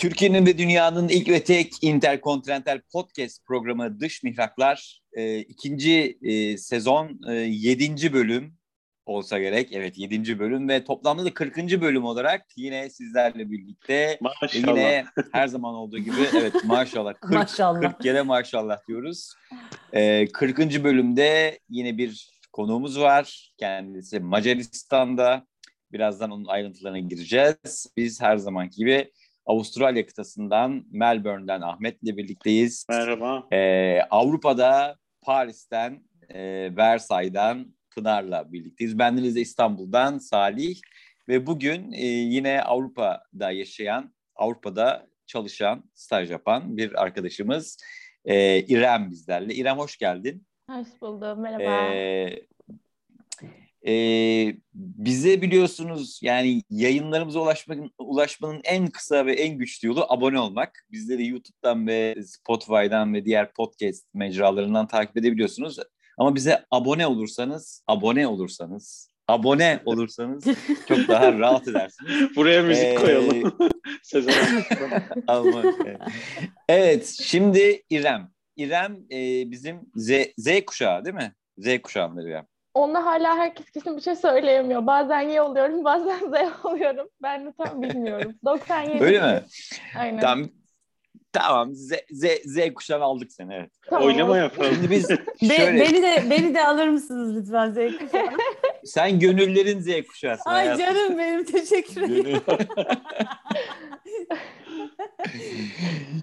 Türkiye'nin ve dünyanın ilk ve tek interkontinental podcast programı Dış Mihraklar e, ikinci e, sezon e, yedinci bölüm olsa gerek. Evet yedinci bölüm ve toplamda da kırkıncı bölüm olarak yine sizlerle birlikte Maşallah. yine her zaman olduğu gibi evet maşallah 40, Maşallah. 40 kere maşallah diyoruz. E, 40. bölümde yine bir konuğumuz var. Kendisi Macaristan'da. Birazdan onun ayrıntılarına gireceğiz. Biz her zamanki gibi Avustralya kıtasından Melbourne'den Ahmet'le birlikteyiz. Merhaba. Ee, Avrupa'da Paris'ten, e, Versay'dan Pınar'la birlikteyiz. Bendeniz de İstanbul'dan Salih ve bugün e, yine Avrupa'da yaşayan, Avrupa'da çalışan, staj yapan bir arkadaşımız e, İrem bizlerle. İrem hoş geldin. Hoş buldum. Merhaba. Ee, e, bize biliyorsunuz yani yayınlarımıza ulaşmanın, ulaşmanın en kısa ve en güçlü yolu abone olmak. Bizleri YouTube'dan ve Spotify'dan ve diğer podcast mecralarından takip edebiliyorsunuz. Ama bize abone olursanız, abone olursanız, abone olursanız çok daha rahat edersiniz. Buraya müzik Ee, koyalım. Sezen evet, şimdi İrem. İrem e, bizim Z, Z kuşağı değil mi? Z kuşağında İrem. Onda hala herkes kesin bir şey söyleyemiyor. Bazen Y oluyorum, bazen Z oluyorum. Ben de tam bilmiyorum. 97. Öyle mi? Aynen. Tamam. Tamam. Z, Z, Z kuşağını aldık seni evet. Tamam. Oylama yapalım. Şimdi biz Be- şöyle beni de beni de alır mısınız lütfen Z kuşağı? sen gönüllerin Z kuşağısın. Ay hayatım. canım benim teşekkür ederim.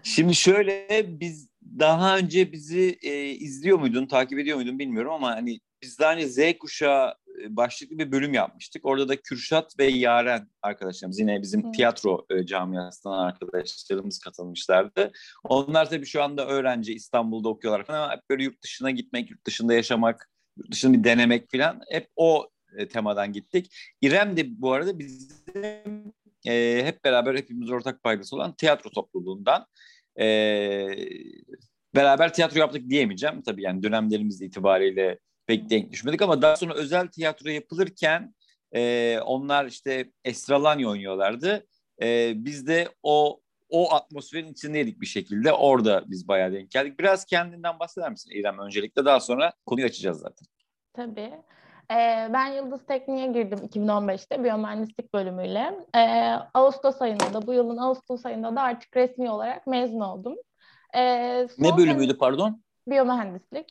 Şimdi şöyle biz daha önce bizi e, izliyor muydun, takip ediyor muydun bilmiyorum ama hani biz daha hani Z kuşağı e, başlıklı bir bölüm yapmıştık. Orada da Kürşat ve Yaren arkadaşlarımız yine bizim Hı. tiyatro e, camiasından arkadaşlarımız katılmışlardı. Onlar tabii şu anda öğrenci İstanbul'da okuyorlar falan ama hep böyle yurt dışına gitmek, yurt dışında yaşamak, yurt dışını bir denemek falan hep o e, temadan gittik. İrem de bu arada bizim e, hep beraber hepimiz ortak paydası olan tiyatro topluluğundan e, beraber tiyatro yaptık diyemeyeceğim. Tabii yani dönemlerimiz itibariyle pek denk düşmedik ama daha sonra özel tiyatro yapılırken e, onlar işte Estralanya oynuyorlardı. E, biz de o o atmosferin içindeydik bir şekilde. Orada biz bayağı denk geldik. Biraz kendinden bahseder misin İrem öncelikle? Daha sonra konuyu açacağız zaten. Tabii. Ee, ben Yıldız Tekniğe girdim 2015'te biyomühendislik bölümüyle. Ee, Ağustos ayında da bu yılın Ağustos ayında da artık resmi olarak mezun oldum. Ee, Ne bölümüydü pardon? Biyomühendislik.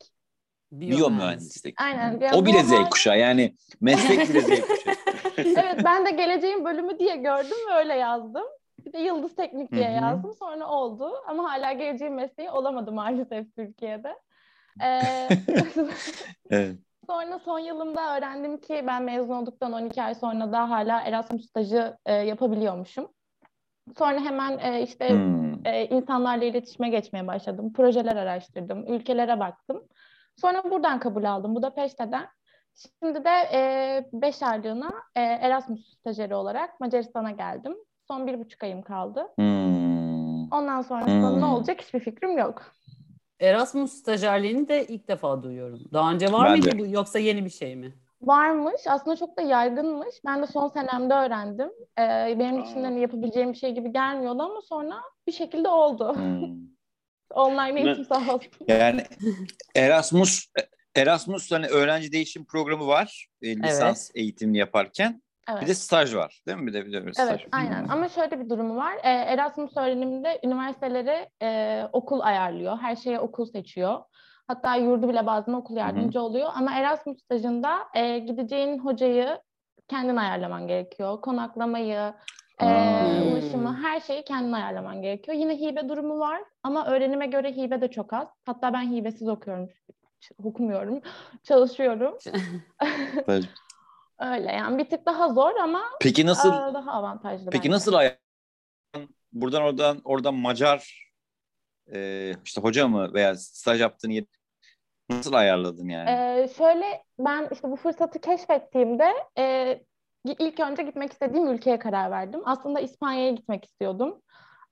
Biyomühendislik. Aynen. O bile Yani Z kuşağı yani meslek bile Z kuşağı. evet ben de geleceğin bölümü diye gördüm ve öyle yazdım. Bir de Yıldız Teknik diye Hı hı. yazdım. Sonra oldu. Ama hala geleceğin mesleği olamadı maalesef Türkiye'de. Ee, Evet. sonra son yılımda öğrendim ki ben mezun olduktan 12 ay sonra da hala Erasmus stajı e, yapabiliyormuşum. Sonra hemen e, işte Hmm. e, insanlarla iletişime geçmeye başladım. Projeler araştırdım, ülkelere baktım. Sonra buradan kabul aldım Budapeşte'den. Şimdi de 5 aylığına e, Erasmus stajyeri olarak Macaristan'a geldim. Son bir buçuk ayım kaldı. Hmm. Ondan sonrasında Hmm. ne olacak hiçbir fikrim yok. Erasmus stajyerliğini de ilk defa duyuyorum. Daha önce var Ben mıydı de. bu yoksa yeni bir şey mi? Varmış, aslında çok da yaygınmış. Ben de son senemde öğrendim. E, benim için Aa. hani yapabileceğim bir şey gibi gelmiyordu ama sonra bir şekilde oldu. Hmm. Online Ne- eğitim sağ olsun. Yani Erasmus Erasmus hani öğrenci değişim programı var e, lisans eğitimini yaparken. Evet. Bir de staj var değil mi? Bir de bir de bir staj. Evet, aynen. Ama şöyle bir durumu var. Ee, Erasmus öğreniminde üniversiteleri e, okul ayarlıyor. Her şeye okul seçiyor. Hatta yurdu bile bazen okul yardımcı oluyor. Ama Erasmus stajında e, gideceğin hocayı kendin ayarlaman gerekiyor. Konaklamayı, e, Hmm. ulaşımı, her şeyi kendin ayarlaman gerekiyor. Yine hibe durumu var ama öğrenime göre hibe de çok az. Hatta ben hibesiz okuyorum. Okumuyorum, çalışıyorum. Öyle yani bir tık daha zor ama Peki nasıl daha avantajlı peki bence. nasıl buradan oradan oradan Macar e, işte hoca mı veya staj yaptığın yer nasıl ayarladın yani? Ee, şöyle ben işte bu fırsatı keşfettiğimde e, ilk önce gitmek istediğim ülkeye karar verdim. Aslında İspanya'ya gitmek istiyordum.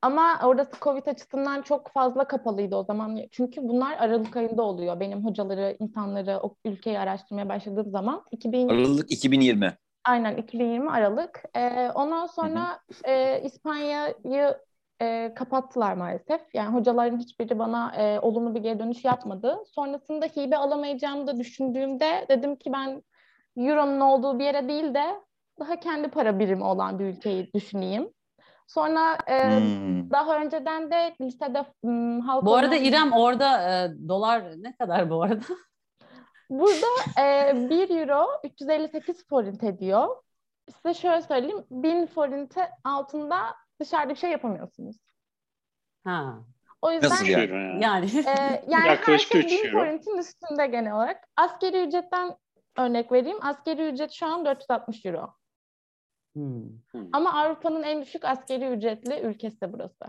Ama orası Covid açısından çok fazla kapalıydı o zaman. Çünkü bunlar Aralık ayında oluyor. Benim hocaları, insanları o ülkeyi araştırmaya başladığım zaman. 2000, Aralık 2020. aynen 2020 Aralık. Ee, ondan sonra e, İspanya'yı e, kapattılar maalesef. Yani hocaların hiçbiri bana e, olumlu bir geri dönüş yapmadı. Sonrasında hibe alamayacağımı da düşündüğümde dedim ki ben Euro'nun olduğu bir yere değil de daha kendi para birimi olan bir ülkeyi düşüneyim. Sonra e, Hmm. daha önceden de lisede m, halk Bu arada İrem orada e, dolar ne kadar bu arada? Burada e, 1 euro 358 forint ediyor. Size şöyle söyleyeyim. 1000 forinte altında dışarıda bir şey yapamıyorsunuz. Ha. O yüzden Nasıl Üç yani? yani. E, yani Yaklaşık herkes üç 1000 euro. forintin üstünde genel olarak. Askeri ücretten örnek vereyim. Askeri ücret şu an 460 euro. Hmm. Ama Avrupa'nın en düşük askeri ücretli ülkesi de burası.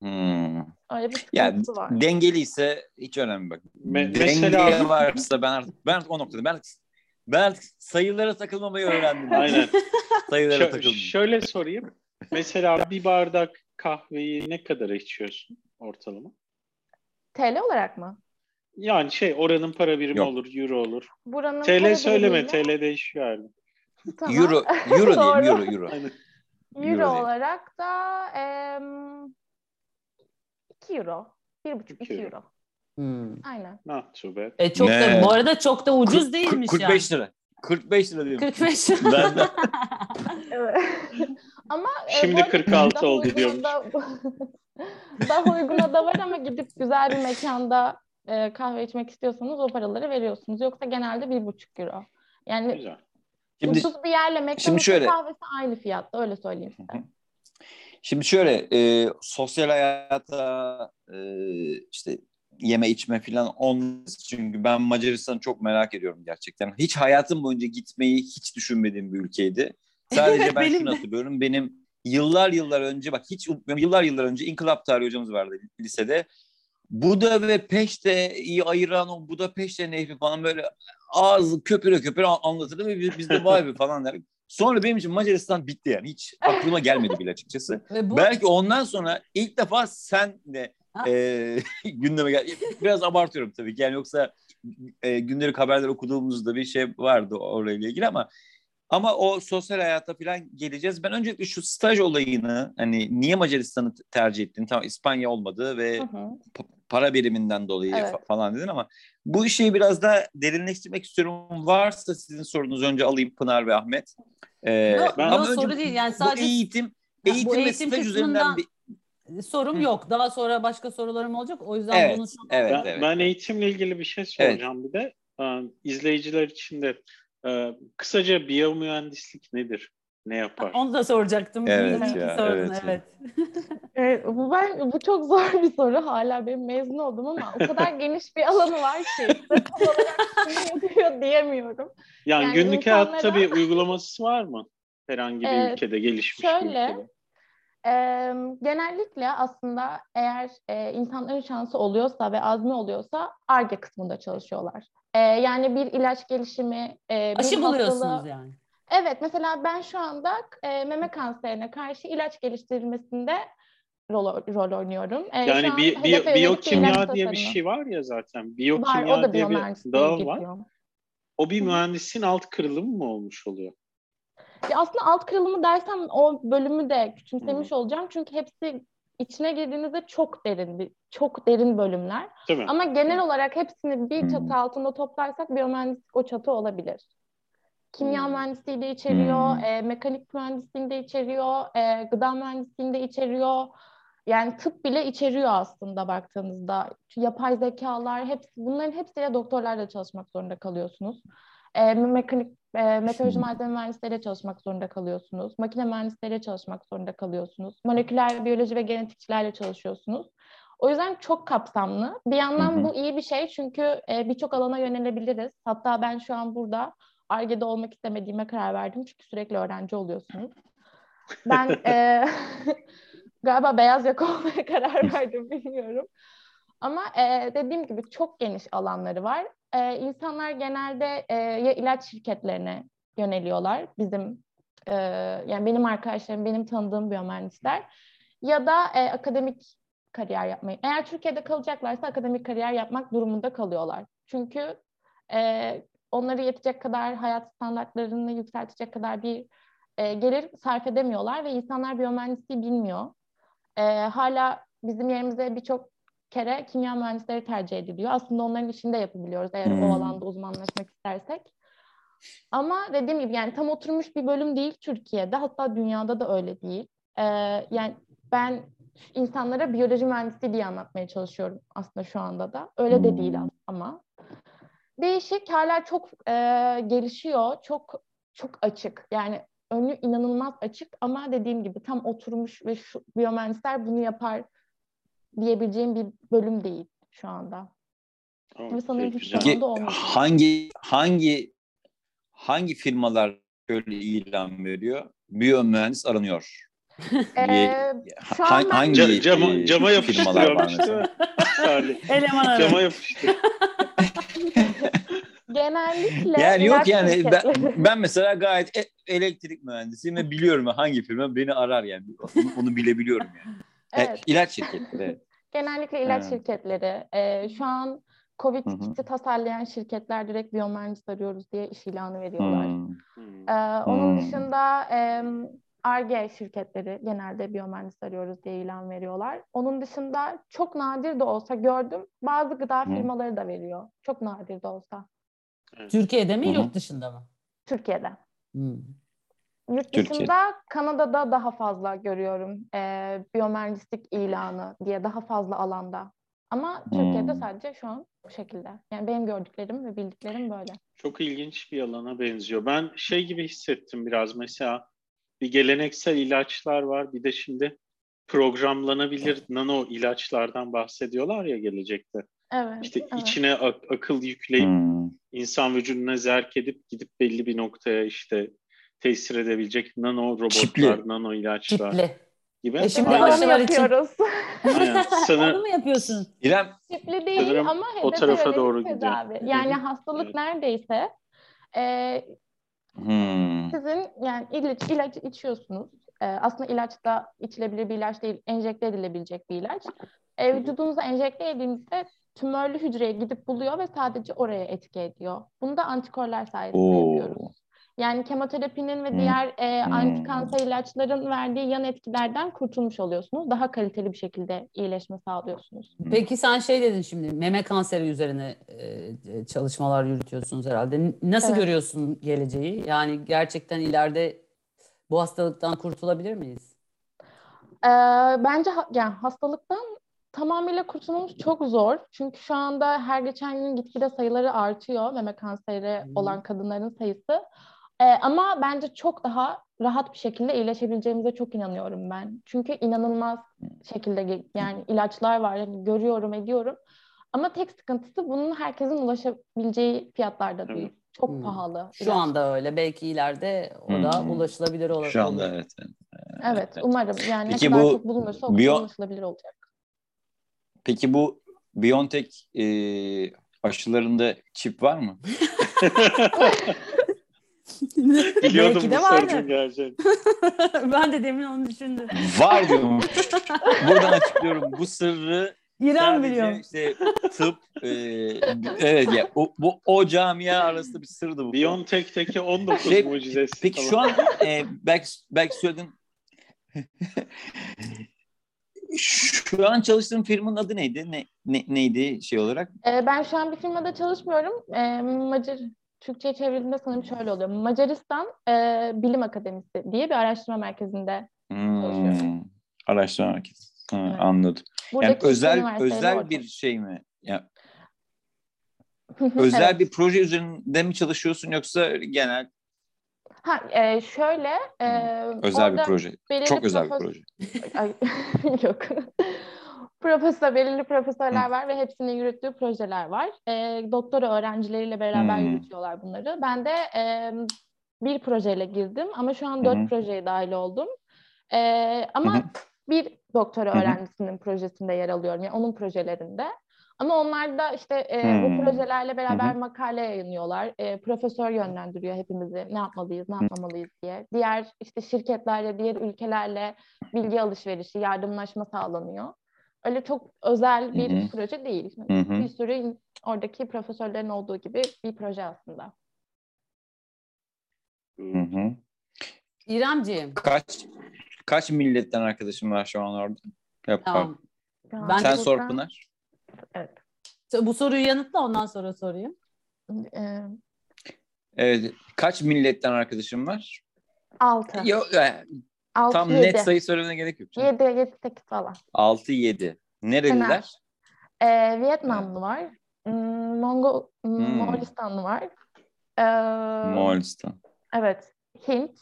Hmm. Öyle bir Ya sıkıntısı var. dengeliyse hiç önemli bak. Me- Denge mesela- varsa ben artık ben artık o noktada ben artık, ben artık sayılara takılmamayı öğrendim. Aynen. Sayılara Şö- takıldım. şöyle sorayım. Mesela bir bardak kahveyi ne kadar içiyorsun ortalama? TL olarak mı? Yani şey oranın para birimi Yok. olur, euro olur. Buranın TL söyleme, TL değişiyor gün. Tamam. Euro, euro Doğru. diyelim, euro, euro. Aynen. Euro, Euro olarak da em, 2 euro. 1,5 İki 2 euro. Hmm. Aynen. Not too bad. E çok Ne? da bu arada çok da ucuz Kırk- değilmiş 45 yani. lira. 45 lira diyorum. 45 Ben de- Evet. Ama e, Şimdi arada 46 daha oldu uyguna diyormuş. da- daha uyguna da var ama gidip güzel bir mekanda e, kahve içmek istiyorsanız o paraları veriyorsunuz. Yoksa genelde bir buçuk euro. Yani Güzel. Şimdi, ucuz bir yerle McDonald's şöyle- kahvesi aynı fiyatta öyle söyleyeyim size. şimdi şöyle e, sosyal hayata e, işte yeme içme falan on çünkü ben Macaristan'ı çok merak ediyorum gerçekten. Hiç hayatım boyunca gitmeyi hiç düşünmediğim bir ülkeydi. Sadece ben şunu de. hatırlıyorum. Benim yıllar yıllar önce bak hiç unutmuyorum. Yıllar yıllar önce inkılap tarihi hocamız vardı lisede. Buda ve Peşte'yi ayıran o Budapeşte Nehri falan böyle ağzı köpüre köpüre an- anlatırdı ve biz, biz de vay be falan derdik. Sonra benim için Macaristan bitti yani. Hiç aklıma gelmedi bile açıkçası. Bu Belki ondan sonra ilk defa sen de Ha. e, gündeme gel. Biraz abartıyorum tabii ki. Yani yoksa e, gündelik haberler okuduğumuzda bir şey vardı orayla ilgili ama ama o sosyal hayata falan geleceğiz. Ben öncelikle şu staj olayını hani niye Macaristan'ı tercih ettin? Tamam İspanya olmadı ve Hı hı. para biriminden dolayı Evet. fa- falan dedin ama bu işi biraz daha derinleştirmek istiyorum. Varsa sizin sorunuz önce alayım Pınar ve Ahmet. Ee, yok, ama önce soru değil yani bu sadece eğitim bu eğitim, ve eğitim staj üzerinden bir sorum Hı. yok. Daha sonra başka sorularım olacak. O yüzden Evet, bunu şu evet, ben, evet. ben eğitimle ilgili bir şey soracağım bir de. Ee, izleyiciler için de e, kısaca biyomühendislik nedir? Ne yapar? onu da soracaktım. Evet ya, sordun, evet evet. Evet, bu ben bu çok zor bir soru. Hala benim mezun oldum ama o kadar geniş bir alanı var ki tam olarak şunu yapıyor diyemiyorum. Yani, yani günlük hayatta insanlara- bir uygulaması var mı? Herhangi bir Ee, ülkede, gelişmiş bir şöyle, ülkede. Ee, genellikle aslında eğer e, insanların şansı oluyorsa ve azmi oluyorsa ARGE kısmında çalışıyorlar. Ee, yani bir ilaç gelişimi, e, bir Aşı buluyorsunuz yani. Evet, mesela ben şu anda e, meme kanserine karşı ilaç geliştirilmesinde rol, rol oynuyorum. E, Yani an bi, bi, biyokimya diye bir şey var ya zaten. var. Biyokimya O da diye bir dal var. gidiyor. O bir mühendisin alt kırılımı mı olmuş oluyor? Ya aslında alt kırılımı dersem o bölümü de küçümsemiş olacağım. Çünkü hepsi içine girdiğinizde çok derin bir çok derin bölümler. Değil mi? Ama genel olarak hepsini bir Hmm. çatı altında toplarsak biyomühendislik o çatı olabilir. Kimya Hmm. mühendisliği de içeriyor, Hmm. e, mekanik mühendisliğini de içeriyor, e, gıda mühendisliğini de içeriyor. Yani tıp bile içeriyor aslında baktığınızda. Yapay zekalar, hepsi, bunların hepsiyle doktorlarla çalışmak zorunda kalıyorsunuz. E, mekanik, e, meteoroloji malzeme mühendisleriyle çalışmak zorunda kalıyorsunuz. Makine mühendisleriyle çalışmak zorunda kalıyorsunuz. Moleküler biyoloji ve genetikçilerle çalışıyorsunuz. O yüzden çok kapsamlı. Bir yandan Hı hı. bu iyi bir şey çünkü e, birçok alana yönelebiliriz. Hatta ben şu an burada ARGE'de olmak istemediğime karar verdim çünkü sürekli öğrenci oluyorsunuz. Ben e, galiba beyaz yaka olmaya karar verdim bilmiyorum. Ama e, dediğim gibi çok geniş alanları var. E, insanlar genelde e, ya ilaç şirketlerine yöneliyorlar. Bizim e, yani benim arkadaşlarım, benim tanıdığım biyomühendisler ya da e, akademik kariyer yapmayı. Eğer Türkiye'de kalacaklarsa akademik kariyer yapmak durumunda kalıyorlar. Çünkü e, onları yetecek kadar hayat standartlarını yükseltecek kadar bir e, gelir sarf edemiyorlar ve insanlar biyomühendisliği bilmiyor. e, hala bizim yerimize birçok kere kimya mühendisleri tercih ediliyor. Aslında onların işini de yapabiliyoruz eğer Hmm. o alanda uzmanlaşmak istersek. Ama dediğim gibi yani tam oturmuş bir bölüm değil Türkiye'de. Hatta dünyada da öyle değil. Ee, yani ben insanlara biyoloji mühendisliği diye anlatmaya çalışıyorum aslında şu anda da. Öyle de değil Hmm. ama. Değişik, hala çok e, gelişiyor, çok çok açık. Yani önü inanılmaz açık ama dediğim gibi tam oturmuş ve şu biyomühendisler bunu yapar diyebileceğim bir bölüm değil şu anda. Ve sanırım hiç güzel. zaman Peki da olmayacak. hangi hangi hangi firmalar şöyle ilan veriyor? Biyomühendis aranıyor. Ee, şu an hangi Ca- cama, e, cama firmalar var mesela? Eleman arıyor. Cama yapıştır. genellikle Yani yok yani ben, ben mesela gayet e- elektrik mühendisiyim ve biliyorum hangi firma beni arar yani. Onu, onu bilebiliyorum yani. E, Evet. ilaç şirketleri. evet. Genellikle ilaç Ha. şirketleri. e, şu an Covid Hı hı. kiti tasarlayan şirketler direkt biyomühendis arıyoruz diye iş ilanı veriyorlar. Hmm. Hmm. Ee, onun Hmm. dışında ARGE şirketleri genelde biyomühendis arıyoruz diye ilan veriyorlar. Onun dışında çok nadir de olsa gördüm bazı gıda Hı. firmaları da veriyor. Çok nadir de olsa Türkiye'de mi Hı hı. yurt dışında mı? Türkiye'de. Hmm. Yurt Türkiye. dışında Kanada'da daha fazla görüyorum e, biyomühendislik ilanı diye daha fazla alanda. Ama Türkiye'de Hmm. sadece şu an bu şekilde. Yani benim gördüklerim ve bildiklerim böyle. Çok ilginç bir alana benziyor. Ben şey gibi hissettim biraz mesela bir geleneksel ilaçlar var bir de şimdi programlanabilir nano ilaçlardan bahsediyorlar ya gelecekte. Evet. İşte evet. içine ak- akıl yükleyip Hmm. insan vücuduna zerk edip gidip belli bir noktaya işte tesir edebilecek nano robotlar, Çipli. nano ilaçlar Çipli. gibi. E şimdi Onu Aynen. için- yapıyoruz. Aynen. Onu Sanırım mu yapıyorsun? İrem Çipli değil Sanırım ama o tarafa doğru gidiyor. tedavi. Yani hastalık Evet. neredeyse e, hmm. sizin yani ilaç, ilaç içiyorsunuz. E, aslında ilaç da içilebilir bir ilaç değil, enjekte edilebilecek bir ilaç. E, vücudunuza enjekte edildiğinizde tümörlü hücreye gidip buluyor ve sadece oraya etki ediyor. Bunu da antikorlar sayesinde Oo. yapıyoruz. Yani kemoterapinin ve Hmm. diğer e, Hmm. antikanser ilaçların verdiği yan etkilerden kurtulmuş oluyorsunuz. Daha kaliteli bir şekilde iyileşme sağlıyorsunuz. Peki sen şey dedin şimdi meme kanseri üzerine e, çalışmalar yürütüyorsunuz herhalde. Nasıl Evet. görüyorsun geleceği? Yani gerçekten ileride bu hastalıktan kurtulabilir miyiz? Ee, bence ha- yani hastalıktan tamamıyla kurtulmamız çok zor. Çünkü şu anda her geçen gün gitgide sayıları artıyor. Meme kanseri olan kadınların sayısı. Ee, ama bence çok daha rahat bir şekilde iyileşebileceğimize çok inanıyorum ben. Çünkü inanılmaz şekilde yani ilaçlar var. Yani görüyorum, ediyorum. Ama tek sıkıntısı bunun herkesin ulaşabileceği fiyatlarda değil. Çok Hmm. pahalı. Şu ilaç. anda öyle. Belki ileride o da Hmm. ulaşılabilir olur. Şu anda olur. evet. evet. Evet, umarım. Yani Peki ne kadar bu çok bulunursa o biyo- ulaşılabilir olacak. Peki bu BioNTech e, aşılarında çip var mı? Biliyordum Belki de bu sorunun geleceğini. ben de demin onu düşündüm. Var diyormuş. Buradan açıklıyorum. Bu sırrı İrem sadece biliyor. işte tıp e, evet ya o, bu o camia arasında bir sırdı bu. BioNTech'teki 19 Şey, mucizesi. Peki şu Tamam. an e, belki belki söyledim. şu an çalıştığın firmanın adı neydi? Ne, ne neydi şey olarak? Ee, ben şu an bir firmada çalışmıyorum. Ee, Macar Türkçe'ye çevrildiğinde sanırım şöyle oluyor. Macaristan e, Bilim Akademisi diye bir araştırma merkezinde. Hmm, Çalışıyorum. araştırma merkezi. Ha, Evet. Anladım. Yani Buradaki iki özel özel ortak. bir şey mi? Ya Evet. özel bir proje üzerinde mi çalışıyorsun yoksa genel Ha, e, şöyle e, özel bir orada proje? Çok özel bir proje. Ay, yok. Profesör, belirli profesörler var ve hepsinin yürüttüğü projeler var. E, doktora öğrencileriyle beraber Hmm. yürütüyorlar bunları. Ben de e, bir projeyle girdim ama şu an dört Hı hı. projeye dahil oldum. E, ama Hı hı. bir doktora Hı hı. öğrencisinin projesinde yer alıyorum. Yani onun projelerinde. Ama onlar da işte e, Hmm. bu projelerle beraber Hı hı. makale yayınlıyorlar. E, profesör yönlendiriyor hepimizi ne yapmalıyız, ne yapmamalıyız diye. Diğer işte şirketlerle, diğer ülkelerle bilgi alışverişi, yardımlaşma sağlanıyor. Öyle çok özel bir Hı hı. proje değil. Hı hı. Bir sürü oradaki profesörlerin olduğu gibi bir proje aslında. Hı hı. İremciğim Kaç kaç milletten arkadaşım var şu an orada? Yok Tamam. pardon. Ben Sen de sor buradan- Pınar. Bu soruyu yanıtla ondan sonra sorayım. Ee, Evet. Kaç milletten arkadaşım var? altı. Yok, e, Altı, tam yedi. net sayı söylemene gerek yok. canım. Yedi, yedi, sekiz falan. 6 7. Nereliler? Ee, Vietnamlı var. Hmm, Mongo, Hmm. Moğolistanlı var. Ee, Moğolistan. Evet. Hint.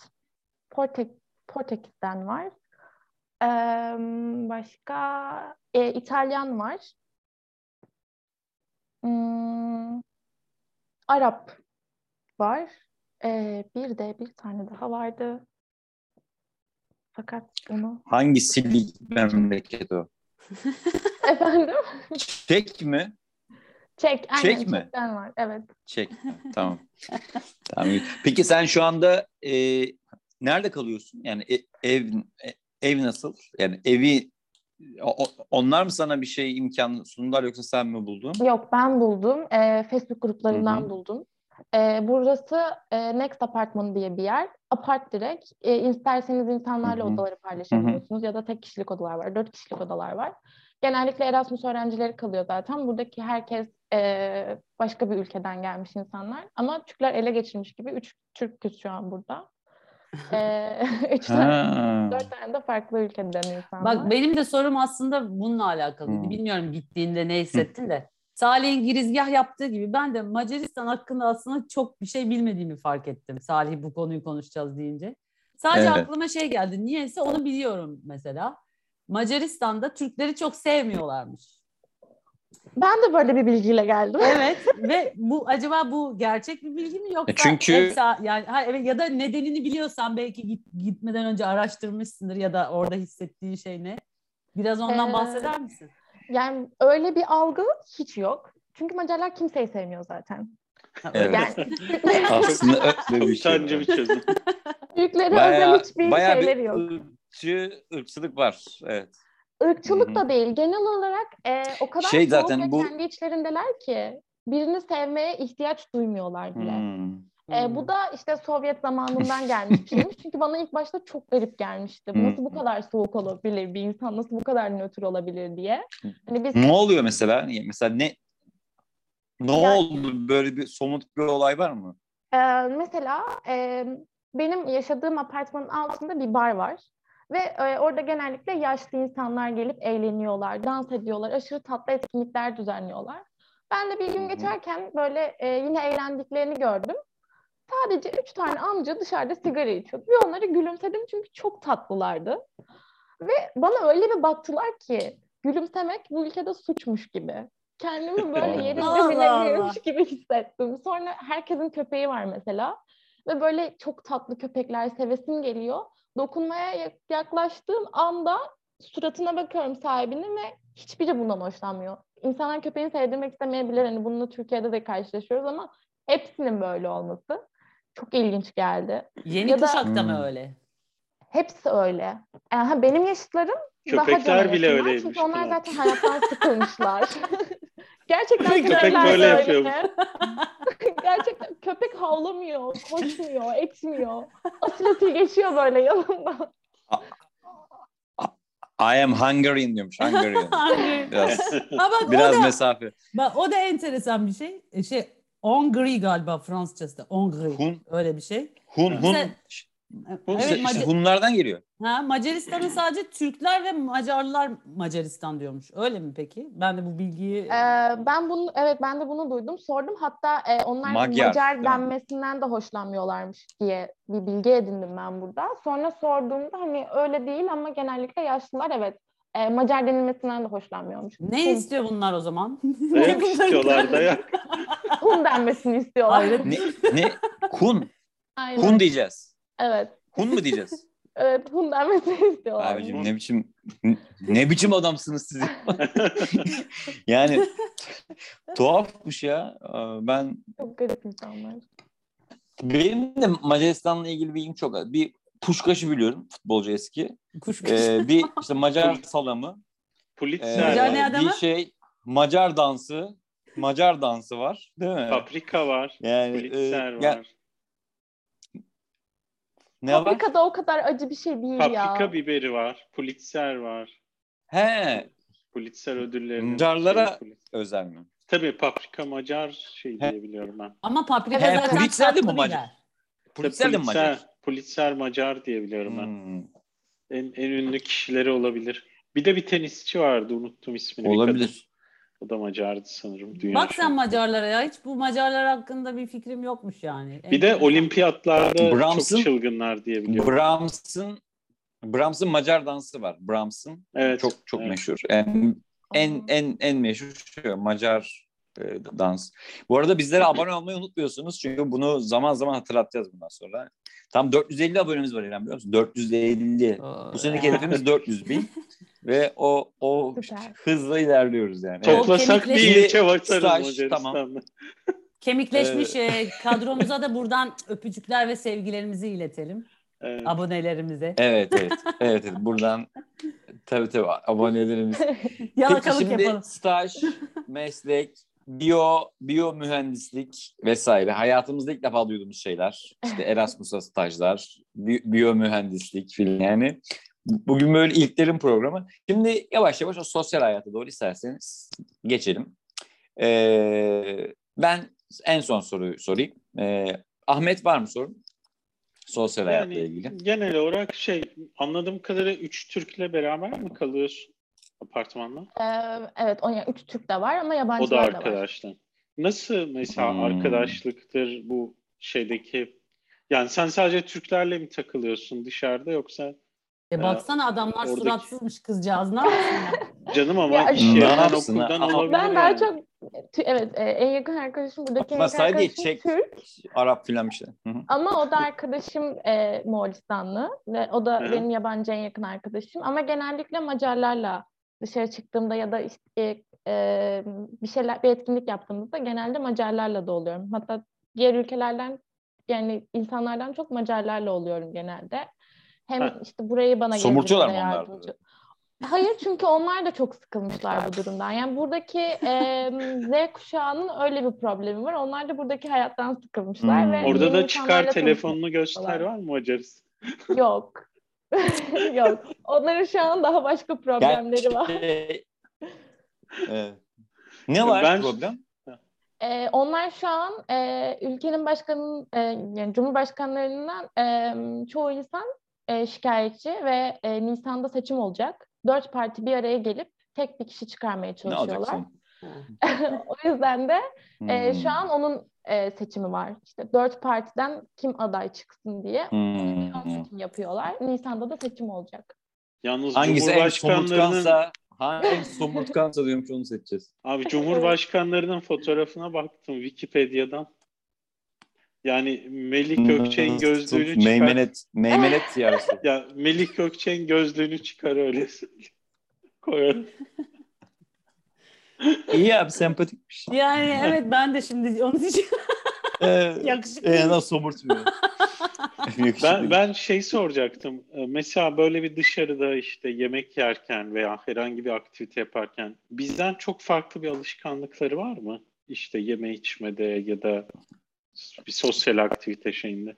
Portek Portekiz'den var. Ee, başka e, İtalyan var. Hmm, Arap var. Ee, bir de bir tane daha vardı. Fakat onu Hangi silik memleket o? efendim Çek mi? Çek, aynen Çek mi? Çek'ten var. Evet. Çek. tamam. tamam. Peki sen şu anda e, nerede kalıyorsun? Yani e- ev e- ev nasıl? Yani evi o- onlar mı sana bir şey imkan sundular yoksa sen mi buldun? Yok ben buldum. Ee, Facebook gruplarından Hı hı. buldum. Ee, burası e, Next Apartman diye bir yer. Apart direkt. E, isterseniz insanlarla Hı hı. odaları paylaşabiliyorsunuz ya da tek kişilik odalar var. Dört kişilik odalar var. Genellikle Erasmus öğrencileri kalıyor zaten. Buradaki herkes e, başka bir ülkeden gelmiş insanlar. Ama Türkler ele geçirmiş gibi. Üç Türk'üz şu an burada. E, üç tane, dört tane de farklı ülkeden insan Bak benim de sorum aslında bununla alakalıydı. Hmm. Bilmiyorum gittiğinde ne hissettin de. Salih'in girizgah yaptığı gibi ben de Macaristan hakkında aslında çok bir şey bilmediğimi fark ettim. Salih bu konuyu konuşacağız deyince. Sadece Evet. aklıma şey geldi. Niyeyse onu biliyorum mesela. Macaristan'da Türkleri çok sevmiyorlarmış. Ben de böyle bir bilgiyle geldim. Evet ve bu acaba bu gerçek bir bilgi mi yoksa E çünkü- efsa- yani ha, evet ya da nedenini biliyorsan belki git, gitmeden önce araştırmışsındır ya da orada hissettiğin şey ne? Biraz ondan Ee, bahseder misin? Yani öyle bir algı hiç yok. Çünkü Macarlar kimseyi sevmiyor zaten. Evet. Yani Aslında öyle bir şey. Utancı bir çözüm. Türklere özel Bayağı, hiçbir bayağı şeyleri bir yok. ırkçı, ırkçılık var. Evet. Irkçılık Hı hı. da değil. Genel olarak e, o kadar Şey zaten ve bu- kendi içlerindeler ki birini sevmeye ihtiyaç duymuyorlar bile. Hmm. E, Hmm. bu da işte Sovyet zamanından gelmiş bir şeymiş. Çünkü bana ilk başta çok garip gelmişti. Hmm. Nasıl bu kadar soğuk olabilir bir insan, nasıl bu kadar nötr olabilir diye. Hani biz Ne oluyor mesela? Mesela ne ne Ya- oldu? Böyle bir somut bir olay var mı? Ee, mesela e, benim yaşadığım apartmanın altında bir bar var. Ve e, orada genellikle yaşlı insanlar gelip eğleniyorlar, dans ediyorlar, aşırı tatlı etkinlikler düzenliyorlar. Ben de bir gün geçerken böyle e, yine eğlendiklerini gördüm. Sadece üç tane amca dışarıda sigara içiyordu. Ve onları gülümsedim çünkü çok tatlılardı. Ve bana öyle bir baktılar ki gülümsemek bu ülkede suçmuş gibi. Kendimi böyle yerimde bilemiyormuş gibi hissettim. Sonra herkesin köpeği var mesela. Ve böyle çok tatlı köpekler sevesim geliyor. Dokunmaya yak- yaklaştığım anda suratına bakıyorum sahibinin ve hiçbiri bundan hoşlanmıyor. İnsanlar köpeğini sevdirmek istemeyebilir. Hani bununla Türkiye'de de karşılaşıyoruz ama hepsinin böyle olması çok ilginç geldi. Yeni ya da- kuşakta mı Hmm. öyle? Hepsi öyle. Yani benim yaşıtlarım daha Köpekler cana bile öyleymiş Çünkü onlar zaten hayattan sıkılmışlar. Gerçekten Köpek böyle de yapıyor. öyle. Gerçekten köpek havlamıyor, koşmuyor, etmiyor. Asil asil geçiyor böyle yanımda. I am Hungarian diyormuş. Hungarian. Biraz, Ha bak, biraz o da, mesafe. bak o da enteresan bir şey. E, Şey Hongri galiba Fransızcası da. Hongri. Hun, Öyle bir şey. Hun, Hun. Mesela- Hun Evet, işte, işte Macar- Hunlardan geliyor. ha, Macaristan'ın sadece Türkler ve Macarlar Macaristan diyormuş. Öyle mi peki? Ben de bu bilgiyi Ee, ben bunu evet ben de bunu duydum. Sordum hatta e, onlar Magyar, Macar denmesinden de hoşlanmıyorlarmış diye bir bilgi edindim ben burada. Sonra sorduğumda hani öyle değil ama genellikle yaşlılar evet e, Macar denilmesinden de hoşlanmıyormuş. ne Hun, istiyor bunlar o zaman? Dayak istiyorlar dayak. Hun denmesini istiyorlar. Hayret. Ne, ne? Hun. Aynen. Hun diyeceğiz. Evet. Hun mu diyeceğiz? Evet Hun denmesini istiyorlar. Abicim ne biçim ne biçim adamsınız siz? yani tuhafmış ya. Ee, Ben Çok garip insanlar. benim de Macaristan'la ilgili bilgim çok az. Bir Puşkaş'ı biliyorum futbolcu eski. Kuş Ee, bir işte Macar salamı. Ee, Pulitzer Macar ne var. adamı? bir şey Macar dansı. Macar dansı var. Değil mi? Paprika var. Yani e, Pulitzer ya- var. ne var? Paprika da o kadar acı bir şey değil ya. Paprika biberi var. Pulitzer var. He, Pulitzer ödüllerinin. Macarlara- şey, özel mi? Tabii Paprika Macar şey diye biliyorum ben. Ama paprika He, zaten Pulitzer de mi Macar? Pulitzer de Macar? Pulitzer, Macar diye biliyorum ben. Hmm, En, en ünlü kişileri olabilir. Bir de bir tenisçi vardı unuttum ismini. olabilir. O da Macardı sanırım. Dünya Bak sen şampiyonu. Macarlara ya hiç bu Macarlar hakkında bir fikrim yokmuş yani. Bir de olimpiyatlarda Brahms'ın- çok çılgınlar diye biliyorum. Brahms'ın Brahms'ın Macar dansı var. Brahms'ın evet. çok çok evet. meşhur. En en en en meşhur şu Macar e, dans. Bu arada bizlere abone olmayı unutmuyorsunuz çünkü bunu zaman zaman hatırlatacağız bundan sonra. Tam 450 abonemiz var İrem biliyor musun? 450. Oo, Bu seneki ya. hedefimiz 400 bin ve o o Süper. hızla ilerliyoruz yani. Çok- Evet. Toplasak bir ilçe bakarız Macaristan'da. Kemikleşmiş Ee, e, kadromuza da buradan öpücükler ve sevgilerimizi iletelim. Evet. Abonelerimize. Evet evet. Evet evet. Buradan tabii tabii abonelerimiz. Peki Yalakalık şimdi yapalım. staj, meslek, biyo, biyo mühendislik vesaire hayatımızda ilk defa duyduğumuz şeyler. İşte Erasmus'a stajlar, bi- biyo mühendislik filan yani. Bugün böyle ilklerin programı. Şimdi yavaş yavaş o sosyal hayata doğru isterseniz geçelim. Ee, ben en son soruyu sorayım. Ee, Ahmet var mı sorun? Sosyal hayatla Yani ilgili. genel olarak şey anladığım kadarıyla üç Türk'le beraber mi kalıyorsun apartmanda? Ee, evet, o yani üç Türk de var ama O da yabancılar da var. arkadaşlar. Nasıl mesela Hmm. arkadaşlıktır bu şeydeki yani sen sadece Türklerle mi takılıyorsun dışarıda yoksa E baksana adamlar oradaki- suratsızmış kızcağız. Ne yapsınlar? canım ama Ya, iş Ne yerinden yapsın okuldan olabilir Ben daha yani. çok tü- evet e, en yakın arkadaşım buradaki en Ama yakın sadece arkadaşım Çek, Türk Arap filan bir şey. Hı hı. ama o da arkadaşım e, Moğolistanlı ve o da benim yabancı en yakın arkadaşım ama genellikle Macarlarla dışarı çıktığımda ya da işte e, bir şeyler bir etkinlik yaptığımızda genelde Macarlarla da oluyorum. Hatta diğer ülkelerden yani insanlardan çok Macarlarla oluyorum genelde. Hem Heh. işte burayı bana Somurtuyorlar mı onlar? Hayır çünkü onlar da çok sıkılmışlar bu durumdan. Yani buradaki e, Z kuşağının öyle bir problemi var. Onlar da buradaki hayattan sıkılmışlar Hmm. ve Orada da çıkar telefonunu göster var mı Macaristan? Yok. Yok. Onların şu an daha başka problemleri var. Gerçi- Evet. Ne var Ben- problem? E, onlar şu an e, ülkenin başkanının e, yani Cumhurbaşkanlarından e, çoğu insan e, şikayetçi ve e, Nisan'da seçim olacak. Dört parti bir araya gelip tek bir kişi çıkarmaya Ne çalışıyorlar. alacaksın? o yüzden de Ee, Hmm. şu an onun e, seçimi var. İşte dört partiden kim aday çıksın diye Hmm. seçim yapıyorlar. Nisan'da da seçim olacak. Yalnız Hangisi en Cumhurbaşkanlarının somurtkansa, hangi somurtkansa diyormuş onu seçeceğiz. abi Cumhurbaşkanlarının fotoğrafına baktım Wikipedia'dan. Yani Melik Gökçek'in gözlüğünü çıkar. Meymenet, meymenet yarısı. Ya Melik Gökçek'in gözlüğünü çıkar öyle. Koyarım. İyi abi sempatikmiş. Yani evet ben de şimdi onu diyeceğim. Ee, Yakışıklı. en az somurtmuyor. Ben ben şey soracaktım. Ee, Mesela böyle bir dışarıda işte yemek yerken veya herhangi bir aktivite yaparken bizden çok farklı bir alışkanlıkları var mı? İşte yeme içmede ya da bir sosyal aktivite şeyinde.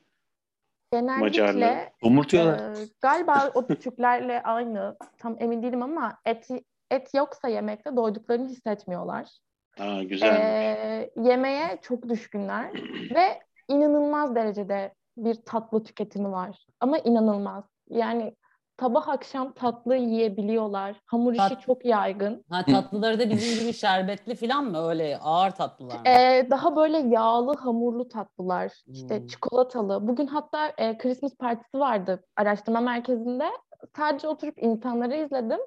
Genellikle Macarlar. Somurtuyorlar. e, galiba o Türklerle aynı. Tam emin değilim ama et et yoksa yemekte doyduklarını hissetmiyorlar. Aa, güzelmiş. Ee, yemeğe çok düşkünler ve inanılmaz derecede bir tatlı tüketimi var. Ama inanılmaz. Yani sabah akşam tatlı yiyebiliyorlar. Hamur işi Tat- çok yaygın. Ha, tatlıları da bizim gibi şerbetli falan mı? Öyle ağır tatlılar mı? Ee, daha böyle yağlı hamurlu tatlılar. İşte Hmm. çikolatalı. Bugün hatta e, Christmas partisi vardı araştırma merkezinde. Sadece oturup insanları izledim.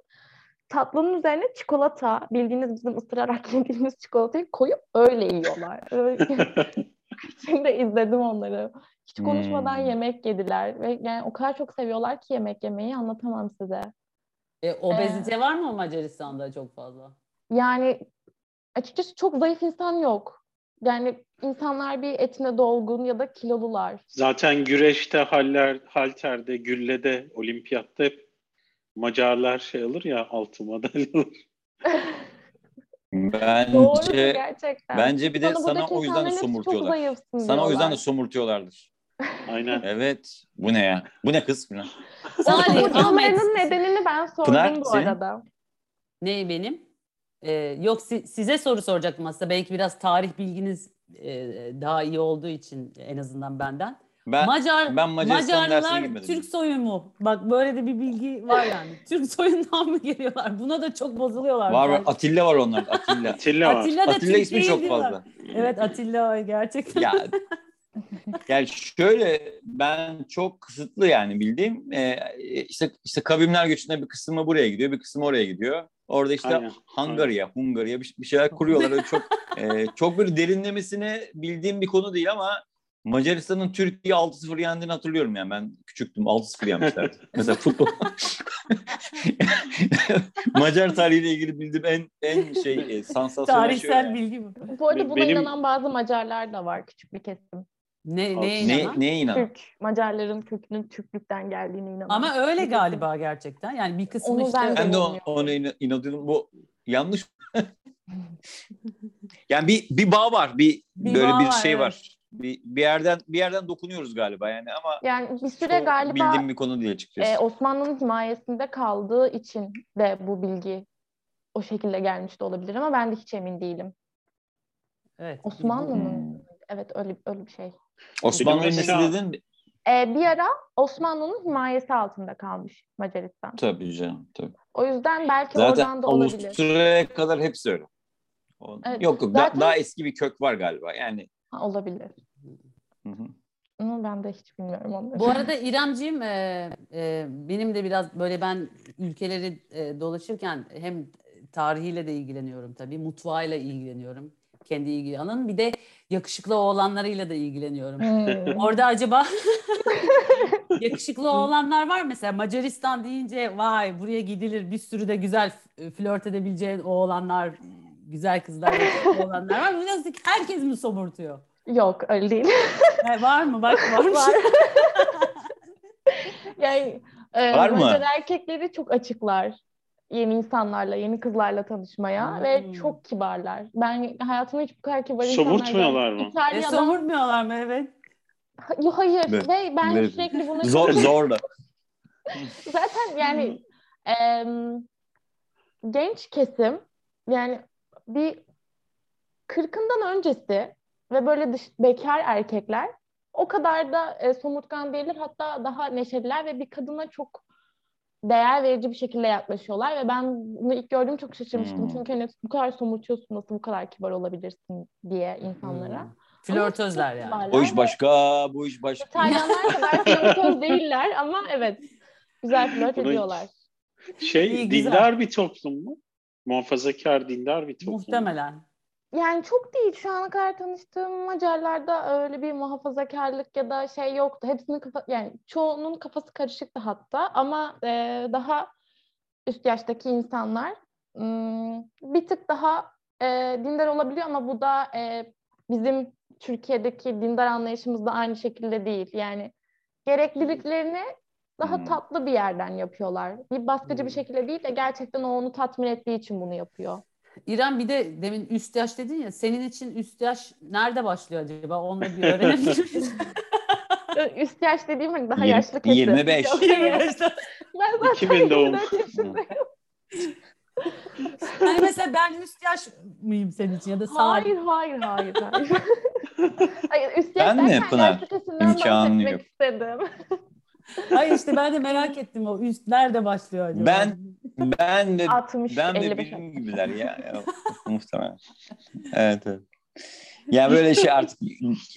Tatlının üzerine çikolata, bildiğiniz bizim ısırarak yediğimiz çikolatayı koyup öyle yiyorlar. Şimdi izledim onları. Hiç konuşmadan Hmm. yemek yediler ve yani o kadar çok seviyorlar ki yemek yemeyi anlatamam size. E, obezite var mı Macaristan'da çok fazla? Yani açıkçası çok zayıf insan yok. Yani insanlar bir etine dolgun ya da kilolular. Zaten güreşte, haller, halterde, güllede, olimpiyatta hep Macarlar şey alır ya altın madalya alır. Doğru Bence gerçekten. bence bir de Sana sana buradaki o yüzden de insanların hepsi çok somurtuyorlar. zayıfsın Sana o yüzden de somurtuyorlardır. Aynen. Evet. Bu ne ya? Bu ne kız falan. Salih, Ahmet. Somurtmalarının nedenini ben sordum Pınar, bu senin? arada. Ne benim? Ee, yok si- size soru soracaktım aslında. Belki biraz tarih bilginiz e, daha iyi olduğu için en azından benden. Ben Macar ben Macarlar. Türk soyumu. Bak böyle de bir bilgi var yani. Türk soyundan mı geliyorlar? Buna da çok bozuluyorlar. var var. Atilla var onlarda Atilla. Atilla var. Atilla da Atilla Türk ismi çok fazla. Evet Atilla gerçekten. ya yani şöyle ben çok kısıtlı yani bildiğim e, işte işte kavimler göçünde bir kısmı buraya gidiyor bir kısmı oraya gidiyor. Orada işte Aynen, Hungarya, Hungarya bir, bir şeyler kuruyorlar. Öyle çok e, çok böyle derinlemesine bildiğim bir konu değil ama Macaristan'ın Türkiye 6-0 yendiğini hatırlıyorum yani. Ben küçüktüm 6-0 yenmişlerdi. Mesela futbol. Macar tarihiyle ilgili bildiğim en en şey e, sansasyonel şey. Tarihsel yani. bilgi bu. Bu arada buna benim- inanan bazı Macarlar da var küçük bir kesim. Ne, neye Ne, inanan? neye inan? Türk, Macarların kökünün Türklükten geldiğine inanan. Ama öyle galiba gerçekten. Yani bir kısmı Onu işte ben de Ben de o- bilmiyorum. ona ina- inanıyorum. Bu yanlış. yani bir bir bağ var, bir, Bir böyle bağ bir var, şey evet. var. Bir, bir yerden bir yerden dokunuyoruz galiba yani ama Yani bir süre galiba bildiğim bir konu değil açıkçası. e, Osmanlı'nın himayesinde kaldığı için de bu bilgi o şekilde gelmiş de olabilir ama ben de hiç emin değilim. evet. Osmanlı'nın Hmm. evet öyle öyle bir şey. Osmanlı'nın nesi dedin? E, bir ara Osmanlı'nın himayesi altında kalmış Macaristan. Tabii canım. Tabii. O yüzden belki Zaten oradan da olabilir. Avusturya'ya kadar hepsi öyle. Evet, Yok yok da- zaten- daha eski bir kök var galiba yani. Ha, olabilir. Hı hı. Ama ben de hiç bilmiyorum onları. Bu arada İremciğim e, e, benim de biraz böyle ben ülkeleri e, dolaşırken hem tarihiyle de ilgileniyorum tabii, mutfağıyla ilgileniyorum. Kendi ilgi alanım. Bir de yakışıklı oğlanlarıyla da ilgileniyorum. Hmm. Orada acaba yakışıklı oğlanlar var mesela Macaristan deyince vay buraya gidilir bir sürü de güzel flört edebileceğin oğlanlar, güzel kızlar, oğlanlar var. Biraz herkes mi somurtuyor? Yok öyle değil. Ha, var mı? Bak varmış. Var. yani e, Var mı? Erkekleri çok açıklar yeni insanlarla, yeni kızlarla tanışmaya Hmm. ve çok kibarlar. Ben hayatımda hiç bu kadar kibar insanlar Somurtmuyorlar mı? E, İtalya'da... somurtmuyorlar mı? Evet. Ha- Yo, hayır Evet. ve ben Evet. sürekli bunu Zor zorla. Zaten yani em, genç kesim yani bir kırkından öncesi ve böyle dış, bekar erkekler o kadar da e, somurtkan değiller hatta daha neşeliler ve bir kadına çok değer verici bir şekilde yaklaşıyorlar ve ben bunu ilk gördüğüm çok şaşırmıştım. Hmm. Çünkü hani bu kadar somurtuyorsun nasıl bu kadar kibar olabilirsin diye insanlara. Hmm. Flörtözler yani. O iş başka, bu iş başka. İtalyanlar kadar flörtöz değiller ama evet güzel flört ediyorlar. Şey İyi, dindar bir toplum mu? Muhafazakar dindar bir toplum. mu? Muhtemelen. Yani çok değil. Şu ana kadar tanıştığım Macarlarda öyle bir muhafazakarlık ya da şey yoktu. Hepsinin kafa, yani çoğunun kafası karışıktı hatta ama e, daha üst yaştaki insanlar hmm, bir tık daha e, dindar olabiliyor ama bu da e, bizim Türkiye'deki dindar anlayışımızda aynı şekilde değil. Yani gerekliliklerini daha Hmm. tatlı bir yerden yapıyorlar. Bir baskıcı bir Hmm. şekilde değil de gerçekten o onu tatmin ettiği için bunu yapıyor. İrem bir de demin üst yaş dedin ya senin için üst yaş nerede başlıyor acaba? Onu bir öğrenebilir miyiz? Üst yaş dediğim hani daha Yirmi- yaşlı kesim. 25. Yok, Yirmi evet. yaşta. ben zaten 2000 doğum. 24 yaşındayım. hani mesela ben üst yaş mıyım senin için ya da sağ Hayır, hayır, hayır, hayır. hayır üst yaş Ben mi Pınar? İmkanı yok. istedim. Hayır işte ben de merak ettim o üst nerede başlıyor acaba? Ben ben de 60, ben de 55 benim gibiler ya. ya muhtemelen. Evet evet. Yani böyle şey artık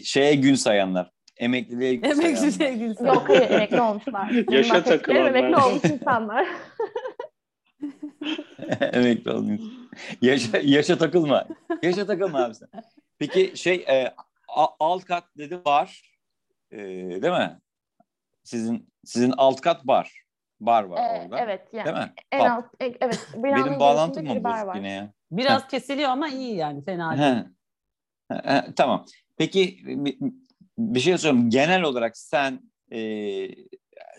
şeye gün sayanlar. Emekliliğe gün Emekli sayanlar. sevgilisi. Yok hayır emekli olmuşlar. Yaşa takılanlar. Emekli olmuş insanlar. Emekli oldunuz. Yaşa, yaşa takılma. Yaşa takılma abi sen. Peki şey e, alt kat dedi var. E, değil mi? Sizin sizin alt kat bar. Bar var Ee, orada. evet yani. Değil mi? En Pub. alt, e- evet. Benim bağlantım mı bozuk yine ya? Biraz kesiliyor ama iyi yani fena değil. He. He, he, tamam. Peki bir, bir şey sorayım. Genel olarak sen e,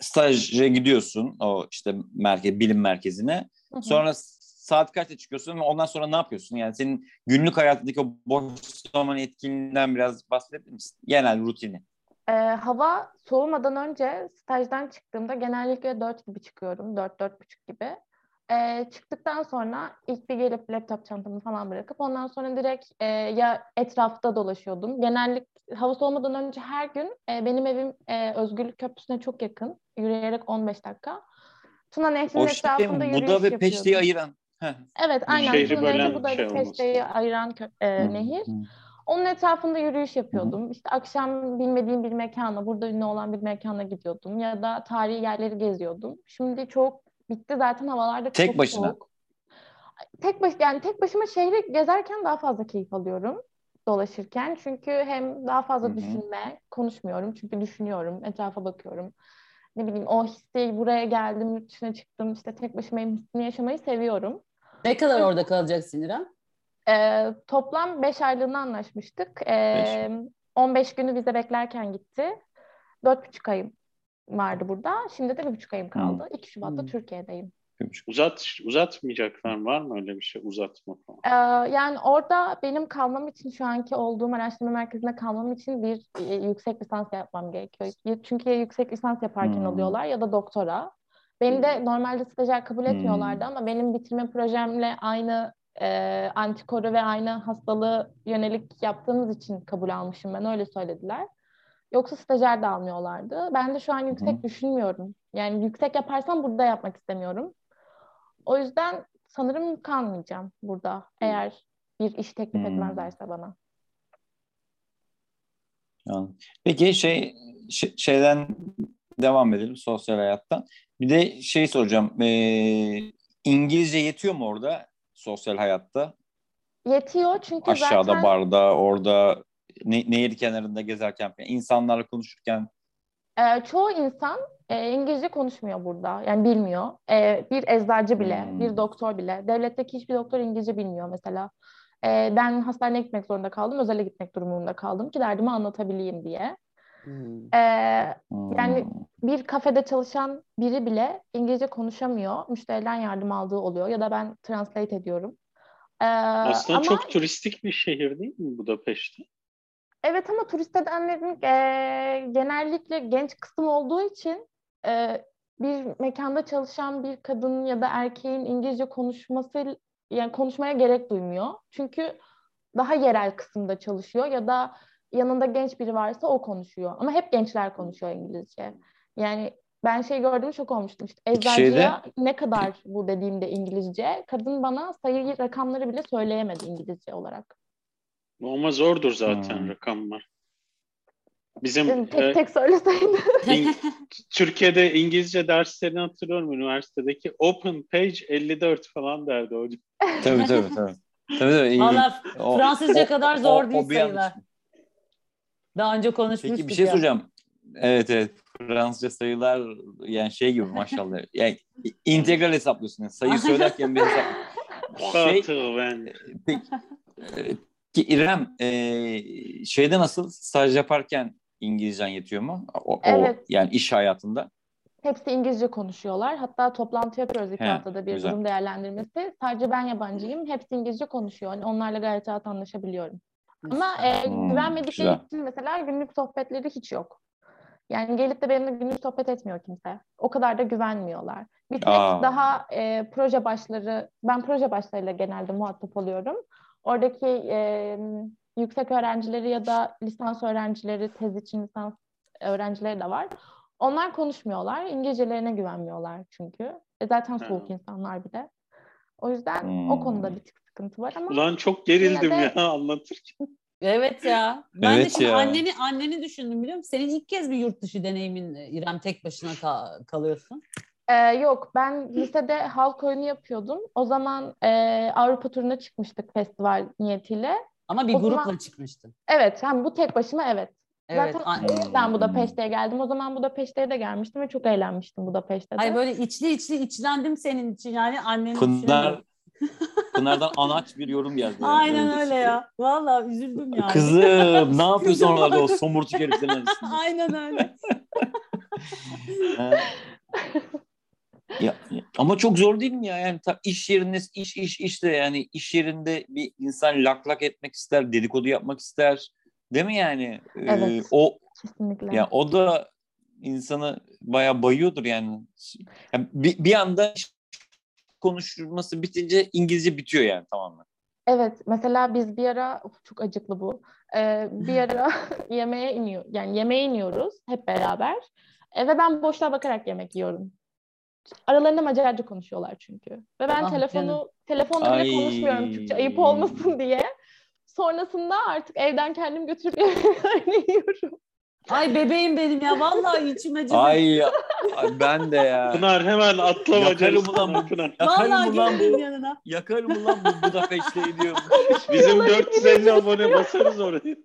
staja gidiyorsun o işte merkez bilim merkezine. Hı hı. Sonra saat kaçta çıkıyorsun ve ondan sonra ne yapıyorsun? Yani senin günlük hayatındaki o boş zaman etkinliğinden biraz bahsedebilir misin? Genel rutini. Ee, hava soğumadan önce stajdan çıktığımda genellikle 4 gibi çıkıyorum. 4-4.30 gibi. E, çıktıktan sonra ilk bir gelip laptop çantamı falan bırakıp ondan sonra direkt e, ya etrafta dolaşıyordum. Genellik hava soğumadan önce her gün e, benim evim e, Özgürlük Köprüsü'ne çok yakın. Yürüyerek 15 dakika. Tuna Nehri'nin O şey etrafında yürüyüş Buda ve Peşte'yi ayıran. Heh. Evet aynen. Şehri Tuna Nehri Buda şey ve. Peşte'yi ayıran kö- e, Hı, nehir. hı. Onun etrafında yürüyüş yapıyordum. İşte akşam bilmediğim bir mekana, burada ünlü olan bir mekana gidiyordum. Ya da tarihi yerleri geziyordum. Şimdi çok bitti zaten havalarda Tek çok başına? soğuk. Tek baş yani tek başıma şehri gezerken daha fazla keyif alıyorum dolaşırken. Çünkü hem daha fazla Hı hı. düşünme, konuşmuyorum. Çünkü düşünüyorum, etrafa bakıyorum. Ne bileyim o hissi buraya geldim, yurt dışına çıktım, işte tek başımayım hissini yaşamayı seviyorum. Ne kadar orada kalacaksın İrem? Ee, toplam 5 aylığına anlaşmıştık. Ee, 15 günü vize beklerken gitti. 4,5 ayım vardı burada. Şimdi de 1,5 ayım kaldı. 2 Şubat'ta Hmm. Türkiye'deyim. Uzat, uzatmayacaklar var mı öyle bir şey uzatma falan? Ee, yani orada benim kalmam için şu anki olduğum araştırma merkezinde kalmam için bir e, yüksek lisans yapmam gerekiyor. Çünkü ya yüksek lisans yaparken Hmm. alıyorlar ya da doktora. Beni de normalde stajyer kabul etmiyorlardı Hmm. ama benim bitirme projemle aynı e, antikoru ve aynı hastalığı yönelik yaptığımız için kabul almışım ben öyle söylediler. Yoksa stajyer de almıyorlardı. Ben de şu an yüksek Hı. düşünmüyorum. Yani yüksek yaparsam burada yapmak istemiyorum. O yüzden sanırım kalmayacağım burada eğer bir iş teklif Hmm. etmezlerse bana. Peki şey şeyden devam edelim sosyal hayattan. Bir de şey soracağım. Ee, İngilizce yetiyor mu orada sosyal hayatta? Yetiyor çünkü Aşağıda zaten barda, orada ne, nehir kenarında gezerken, insanlarla konuşurken. e, çoğu insan e, İngilizce konuşmuyor burada. Yani bilmiyor. E, bir eczacı bile, Hmm. bir doktor bile. Devletteki hiçbir doktor İngilizce bilmiyor mesela. E, ben hastaneye gitmek zorunda kaldım. Özele gitmek durumunda kaldım ki derdimi anlatabileyim diye. Hmm. E, Hmm. Yani bir kafede çalışan biri bile İngilizce konuşamıyor. Müşteriden yardım aldığı oluyor ya da ben translate ediyorum. Ee, Aslında ama çok turistik bir şehir değil mi Budapeşte? evet ama turist edenlerin e, genellikle genç kısım olduğu için e, bir mekanda çalışan bir kadın ya da erkeğin İngilizce konuşması yani konuşmaya gerek duymuyor. Çünkü daha yerel kısımda çalışıyor ya da yanında genç biri varsa o konuşuyor. Ama hep gençler konuşuyor İngilizce. Yani ben şey gördüm çok olmuştum işte eczacıya ne kadar bu dediğimde İngilizce kadın bana sayı rakamları bile söyleyemedi İngilizce olarak. Ama zordur zaten Hmm. rakamlar. Bizim Yani tek e, tek söyleseydim. İng- Türkiye'de İngilizce derslerini hatırlıyorum üniversitedeki. Open page 54 falan derdi hocam. Tabii tabii tabii. tabii, tabii. Valla O- Fransızca o- kadar o- zor o değil bir yanlış. Daha önce konuşmuştuk Peki bir şey ya. soracağım. Evet evet. Fransızca sayılar yani şey gibi maşallah. Yani integral hesaplıyorsun. Yani sayı söylerken bir hesap. Şey, peki, e, ki İrem e, şeyde nasıl staj yaparken İngilizcen yetiyor mu? O, o Evet. yani iş hayatında. Hepsi İngilizce konuşuyorlar. Hatta toplantı yapıyoruz iki He, haftada bir güzel. durum değerlendirmesi. Sadece ben yabancıyım. Hepsi İngilizce konuşuyor. Hani onlarla gayet rahat anlaşabiliyorum. Ama e, Hmm, güvenmedikleri güzel. için mesela günlük sohbetleri hiç yok. Yani gelip de benimle günlük sohbet etmiyor kimse. O kadar da güvenmiyorlar. Bir tek Aa. daha e, proje başları, ben proje başlarıyla genelde muhatap oluyorum. Oradaki e, yüksek öğrencileri ya da lisans öğrencileri, tez için lisans öğrencileri de var. Onlar konuşmuyorlar. İngilizcelerine güvenmiyorlar çünkü. E, zaten soğuk Ha. insanlar bir de. O yüzden Hmm. o konuda bir tık sıkıntı var ama Ulan çok gerildim de- ya anlatırken. Evet ya. Ben de Evet şimdi ya. anneni anneni düşündüm biliyor musun? Senin ilk kez bir yurt dışı deneyimin İrem tek başına ka- kalıyorsun. Ee, yok ben lisede halk oyunu yapıyordum. O zaman e, Avrupa turuna çıkmıştık festival niyetiyle. Ama bir O grupla zaman- çıkmıştın. Evet hem bu tek başıma evet. Evet. Zaten an- Hmm. Budapeşte'ye geldim. O zaman Budapeşte'ye de gelmiştim ve çok eğlenmiştim Budapeşte'de. Ay böyle içli içli içlendim senin için yani anneni Pınar düşünüyorum. Pınar'dan anaç bir yorum geldi. yani. Aynen öyle ya. Vallahi üzüldüm yani. Kızım ne yapıyorsun oralarda o somurtuk heriflerin arasında? Aynen öyle. Ya, ama çok zor değil mi ya? Yani ta, iş yerinde iş iş işte yani iş yerinde bir insan lak lak etmek ister, dedikodu yapmak ister. Değil mi yani? Ee, Evet. o Kesinlikle. ya o da insanı bayağı bayıyordur yani. yani bir, bir anda konuşulması bitince İngilizce bitiyor yani tamamen. Evet, mesela biz bir ara of, çok acıklı bu. Ee, bir ara yemeğe iniyor, yani yemeğe iniyoruz hep beraber. E, ve ben boşluğa bakarak yemek yiyorum. Aralarında Macarca konuşuyorlar çünkü. Ve ben Ah telefonu canım. telefonla bile Ay. konuşmuyorum Türkçe ayıp olmasın diye. Sonrasında artık evden kendim götürüp yiyorum. Ay bebeğim benim ya vallahi içim acıdı. Ay, ay ben de ya. Pınar hemen atla Yakarım ulan bu. Pınar. Yakarım Vallahi ulan bu. yanına. Yakarım ulan bu Budapeşte'yi diyorum. Bizim 450 abone basarız oraya.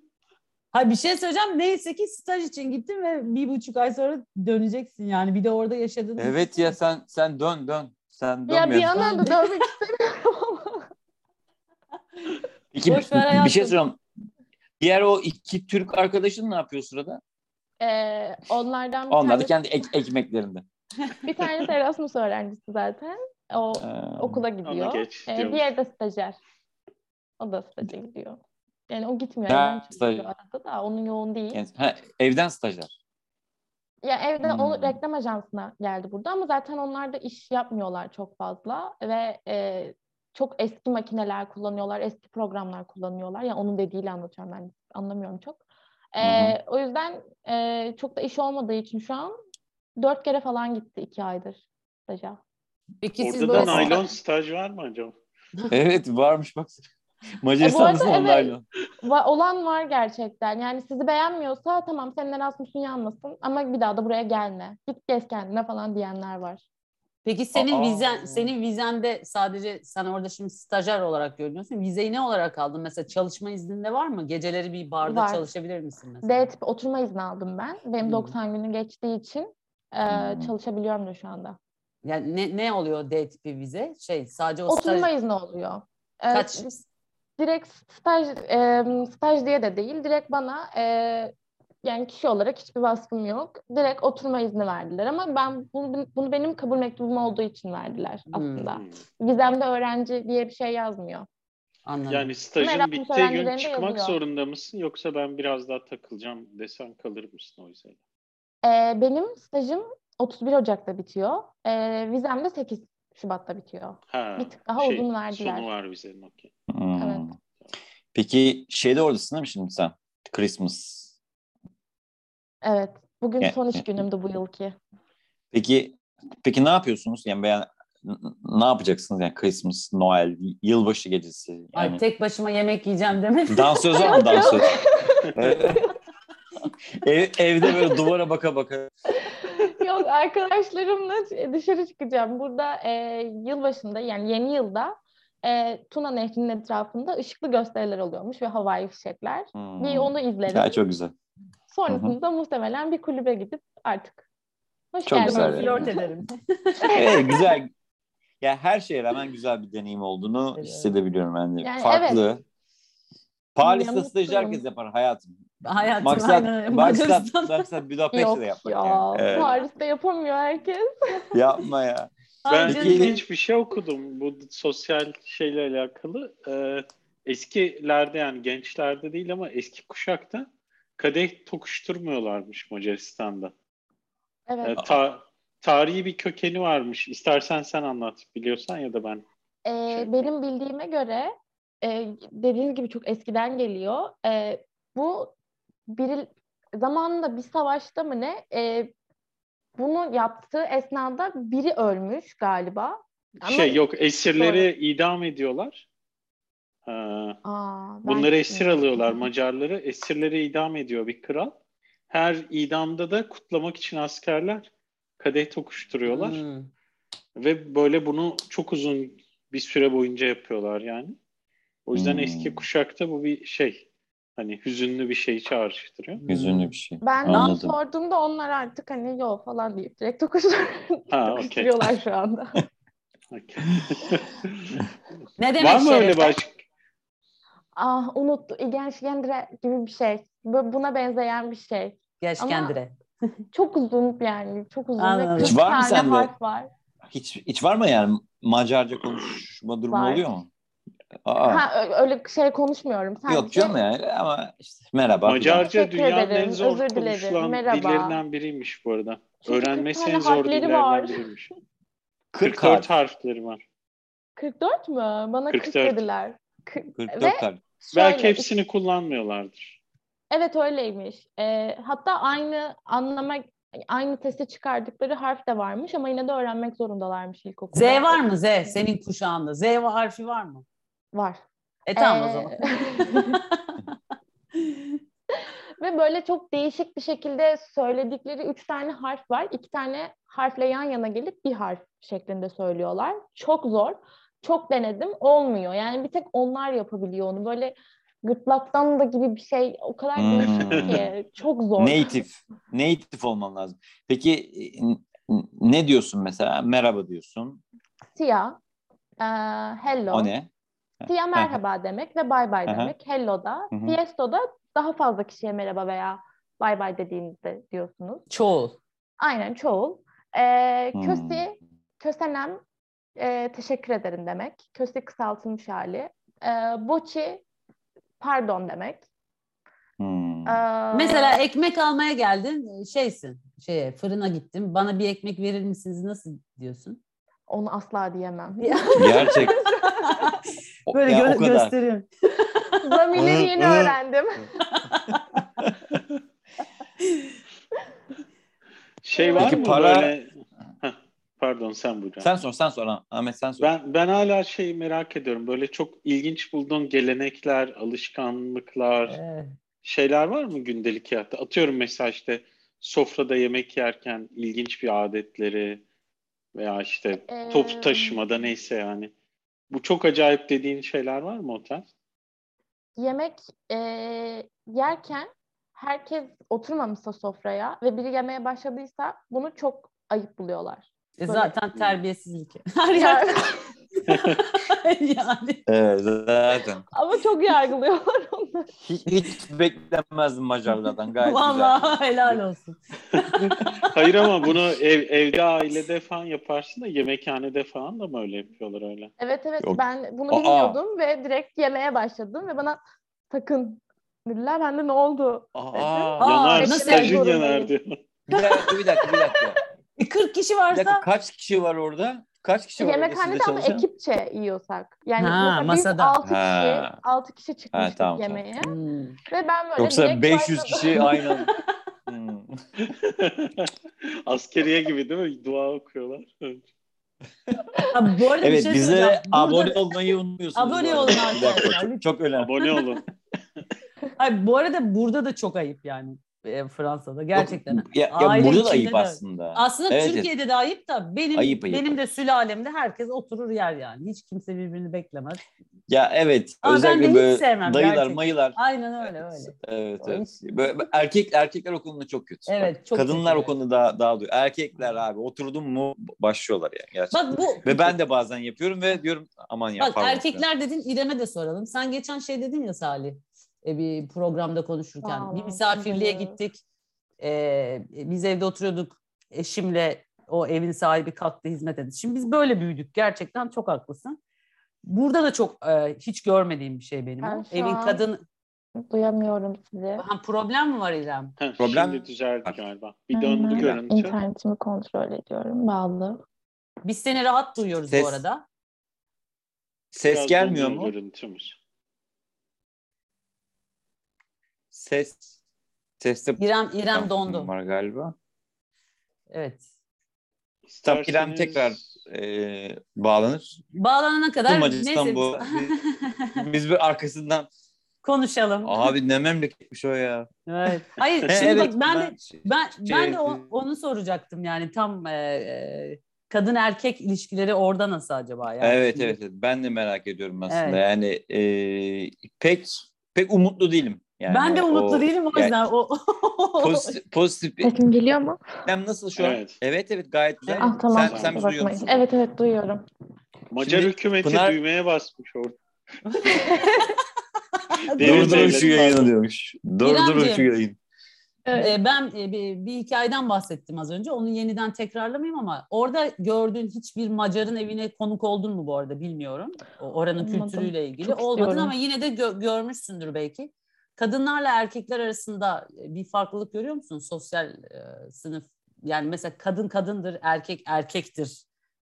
Ha bir şey söyleyeceğim. Neyse ki staj için gittin ve bir buçuk ay sonra döneceksin yani. Bir de orada yaşadığın. Evet ya sen sen dön dön. Sen dön. Ya bir yandan da dövmek istemiyorum ama. İki, Boş ver bir hayatım. şey söyleyeyim. Diğer o iki Türk arkadaşın ne yapıyor sırada? Ee, onlardan bir Onlar da tanesi, kendi ek- ekmeklerinde. bir tanesi Erasmus öğrencisi zaten. O Ee, okula gidiyor. geç Ee, diyormuş. diğer de stajyer. O da staja gidiyor. Yani o gitmiyor. Ha, Evden çalışıyor staj- arada da. Onun yoğun değil. yani- ha, evden stajyer. Ya evde Hmm. o reklam ajansına geldi burada ama zaten onlar da iş yapmıyorlar çok fazla ve e, çok eski makineler kullanıyorlar, eski programlar kullanıyorlar. Yani onun dediğiyle anlatıyorum ben anlamıyorum çok. E, o yüzden e, çok da iş olmadığı için şu an dört kere falan gitti iki aydır staja. Peki siz Orada da böyle naylon staj var mı acaba? Evet varmış bak. Macaristan'dasın evet. onlarla. Va- olan var gerçekten. Yani sizi beğenmiyorsa tamam senin Erasmus'un yanmasın ama bir daha da buraya gelme. Git gez kendine falan diyenler var. Peki senin Aa. vizen senin vizende sadece sen orada şimdi stajyer olarak görünüyorsun. Vizeyi ne olarak aldın? Mesela çalışma izninde var mı? Geceleri bir barda Var. çalışabilir misin mesela? D tipi oturma izni aldım ben. Benim Hmm. 90 günü geçtiği için e, Hmm. çalışabiliyorum da şu anda. Yani ne, ne oluyor D tipi vize? Şey sadece o Oturma staj izni oluyor. Kaç? Direkt staj, e, staj diye de değil. Direkt bana e, yani kişi olarak hiçbir vasfım yok. Direkt oturma izni verdiler ama ben bunu, bunu benim kabul mektubum olduğu için verdiler Hmm. aslında. Hmm. Vizemde öğrenci diye bir şey yazmıyor. Anladım. Yani stajın bittiği gün çıkmak yazıyor. zorunda mısın yoksa ben biraz daha takılacağım desen kalır mısın o yüzden? E, benim stajım 31 Ocak'ta bitiyor. E, vizem de 8 Şubat'ta bitiyor. Ha, Bir tık daha uzun verdiler. Sonu var vizenin okey. Hmm. Evet. Peki şeyde oradasın değil mi şimdi sen? Christmas. Evet. Bugün son iş ya- günümdü bu yılki. Peki peki ne yapıyorsunuz? Yani ben ne yapacaksınız yani Christmas, Noel, yılbaşı gecesi? Ay Yani tek başıma yemek yiyeceğim demek. dansöz var mı dansöz? Ev, evde böyle duvara baka baka. Yok arkadaşlarımla dışarı çıkacağım. Burada e, yılbaşında yani yeni yılda e, Tuna Nehri'nin etrafında ışıklı gösteriler oluyormuş ve havai fişekler. Hmm. Bir onu izlerim. Ya çok güzel. Sonrasında muhtemelen bir kulübe gidip artık hoş Çok geldiniz. güzel yani. Flört ederim. Evet, güzel. Ya her şeye rağmen güzel bir deneyim olduğunu Evet. hissedebiliyorum ben de. Yani Farklı. Paris'te Ya, stajı mutluyum. herkes yapar hayatım. Hayatım Maksat, aynen maksat, maksat Budapeşte'de Yok yapmak ya. yani. Evet. Paris'te yapamıyor herkes. Yapma ya. Ben ilginç bir şey okudum bu sosyal şeyle alakalı. Ee, eskilerde yani gençlerde değil ama eski kuşakta kadeh tokuşturmuyorlarmış Macaristan'da. Evet. Ee, ta- tarihi bir kökeni varmış. İstersen sen anlat biliyorsan ya da ben. Ee, Şey- benim bildiğime göre e, dediğiniz gibi çok eskiden geliyor. E, bu bir zamanında bir savaşta mı ne e, bunu yaptığı esnada biri ölmüş galiba. Ama- Şey yok esirleri idam ediyorlar. Ee, Aa, bunları esir alıyorlar Macarları. Esirleri idam ediyor bir kral. Her idamda da kutlamak için askerler kadeh tokuşturuyorlar. Hmm. Ve böyle bunu çok uzun bir süre boyunca yapıyorlar yani. O yüzden Hmm. eski kuşakta bu bir şey. Hani hüzünlü bir şeyi çağrıştırıyor. Hüzünlü bir şey. Ben Anladım. sorduğumda onlar artık hani yok falan deyip direkt tokuşturuyorlar şu anda. Okey. Ne demek Var mı öyle başka? Ah unuttu. İlgençgendre gibi bir şey. Bu- Buna benzeyen bir şey. Kendine. Çok uzun yani. Çok uzun. Anladım. Ve 40 Hiç var mı sende? harf var. Hiç, hiç var mı yani Macarca konuşma durumu Var. oluyor mu? Aa, Ha, öyle şey konuşmuyorum. Sadece yok canım yani ama işte merhaba. Macarca dünyanın ederim, en zor konuşulan merhaba. dillerinden biriymiş bu arada. Çünkü 40 Öğrenmesi en zor harfleri dillerden var. biriymiş. 40 44 harf. harfleri var. 44 mü? Bana 40 44. dediler. Kı- 44 Ve tane. Belki şöyle, hepsini kullanmıyorlardır. Evet öyleymiş. Ee, hatta aynı anlama aynı testi çıkardıkları harf de varmış ama yine de öğrenmek zorundalarmış Z ilkokulda. var mı Z? Senin kuşağında. Z harfi var mı? Var. E tamam o Ee, zaman. Ve böyle çok değişik bir şekilde söyledikleri üç tane harf var. İki tane harfle yan yana gelip bir harf şeklinde söylüyorlar. Çok zor. Çok denedim. Olmuyor. Yani bir tek onlar yapabiliyor onu. Böyle gırtlaktan da gibi bir şey. O kadar Hmm. değişik ki. Çok zor. Native. Native olman lazım. Peki e, ne diyorsun mesela? Merhaba diyorsun. Siyah. e, hello. O ne? Siyah merhaba demek ve bye bye Aha. demek. Hello da. Fiesto da daha fazla kişiye merhaba veya bye bye dediğinizde diyorsunuz. Çoğul. Aynen çoğul. Ee, Hmm. kösi, kösenem e, teşekkür ederim demek. Kösi kısaltılmış hali. Ee, boçi pardon demek. Hmm. Ee, Mesela ekmek almaya geldin şeysin şeye fırına gittim bana bir ekmek verir misiniz nasıl diyorsun? onu asla diyemem. Gerçek. Böyle gö- gösteriyorum. Zamirleri yeni öğrendim. Şey var Peki mı para- böyle... Pardon sen Burcu. Sen sor, sen sor. Ha, Ahmet sen sor. Ben ben hala şeyi merak ediyorum. Böyle çok ilginç bulduğun gelenekler, alışkanlıklar, Ee, şeyler var mı gündelik hayatta? Atıyorum mesela işte sofrada yemek yerken ilginç bir adetleri veya işte Ee, top taşımada neyse yani. Bu çok acayip dediğin şeyler var mı o tarz? Yemek e, yerken herkes oturmamışsa sofraya ve biri yemeye başladıysa bunu çok ayıp buluyorlar. E, zaten terbiyesizlik. Her Yani- yerde yani. Evet, zaten. Ama çok yargılıyorlar onları. Hiç, hiç beklenmezdim Macarlardan. Gayet güzel. Vallahi helal olsun. Hayır ama bunu ev, evde ailede falan yaparsın da yemekhanede falan da mı öyle yapıyorlar öyle? Evet evet Yok. ben bunu Aa. bilmiyordum ve direkt yemeye başladım ve bana sakın dediler. Ben de ne oldu? Aa, Aa, yanar, nasıl stajın yanar diyor. bir dakika, bir dakika, bir dakika. E, 40 kişi Bir dakika, varsa kaç kişi var orada? Kaç kişi var Yemekhanede ama ekipçe yiyorsak. Yani Ha, masada. biz 6 kişi, Ha. 6 kişi çıkmıştık tamam, tamam. yemeğe. Hmm. Ve ben böyle Yoksa direkt 500 başladım. kişi aynı. Hmm. Askeriye gibi değil mi? Dua okuyorlar. Ha, bu arada bir Evet şey bize. Burada- abone olmayı unutmuyorsunuz. Abone olun Bir arkadaşlar, Çok, çok önemli. Abone olun. Hayır, bu arada burada da çok ayıp yani e, Fransa'da gerçekten. Ya, ya Aile burada da ayıp de- aslında. Aslında Evet. Türkiye'de de ayıp da benim Ayıp, ayıp. benim de sülalemde herkes oturur yer yani. Hiç kimse birbirini beklemez. Ya evet. Ama ben de özellikle hiç böyle sevmem dayılar, gerçekten. mayılar. Aynen öyle öyle. Evet, O evet. Böyle, erkek erkekler o konuda çok kötü. Evet, çok Kadınlar kötü. o konuda daha daha duyuyor. Erkekler abi oturdun mu başlıyorlar yani gerçekten. Bak bu Ve ben de bazen yapıyorum ve diyorum aman ya Bak erkekler dedin İrem'e de soralım. Sen geçen şey dedin ya Salih. E, bir programda konuşurken. Bir misafirliğe gittik. E, biz evde oturuyorduk. Eşimle o evin sahibi kalktı hizmet etti. Şimdi biz böyle büyüdük. Gerçekten çok haklısın. Burada da çok e, hiç görmediğim bir şey benim Ben Evin an- kadın Duyamıyorum sizi. ha, problem mi var İrem? Heh, Problem- Şimdi düzeldi galiba. Bir döndü görüntü. İnternetimi kontrol ediyorum. Bağlı. Biz seni rahat duyuyoruz Ses- bu arada. Ses Biraz gelmiyor mu? Görüntümüz. Ses. Seste İrem İrem dondu. var galiba. Evet. Tamam İrem tekrar e, bağlanır. Bağlanana kadar neyse bu. Biz, biz bir arkasından konuşalım. abi ne memleketmiş o ya. Evet. Hayır şimdi evet, bak ben de Ben Şey, ben de o- onu soracaktım yani tam e, e, kadın erkek ilişkileri orada nasıl acaba yani? Evet Şimdi- evet evet. ben de merak ediyorum aslında. Evet. Yani e, pek pek umutlu değilim. Yani ben de umutlu o- değilim o yani yüzden o Pozitif, pozitif Sesim geliyor mu? Hem nasıl şu an? Evet. Evet evet gayet güzel. Ah tamam. Sen, sen bizi duyuyor musun? Evet evet duyuyorum. Macar Şimdi hükümeti Pınar- düğmeye basmış orada. Durdurun şu yayını diyormuş. Durdurun şu yayını. Evet. E, ben e, bir, bir hikayeden bahsettim az önce. Onu yeniden tekrarlamayayım ama orada gördüğün hiçbir Macar'ın evine konuk oldun mu bu arada bilmiyorum. O oranın Olmadım. kültürüyle ilgili. Çok Olmadın istiyorum. ama yine de gö- görmüşsündür belki. Kadınlarla erkekler arasında e, bir farklılık görüyor musun? Sosyal e, sınıf yani mesela kadın kadındır, erkek erkektir.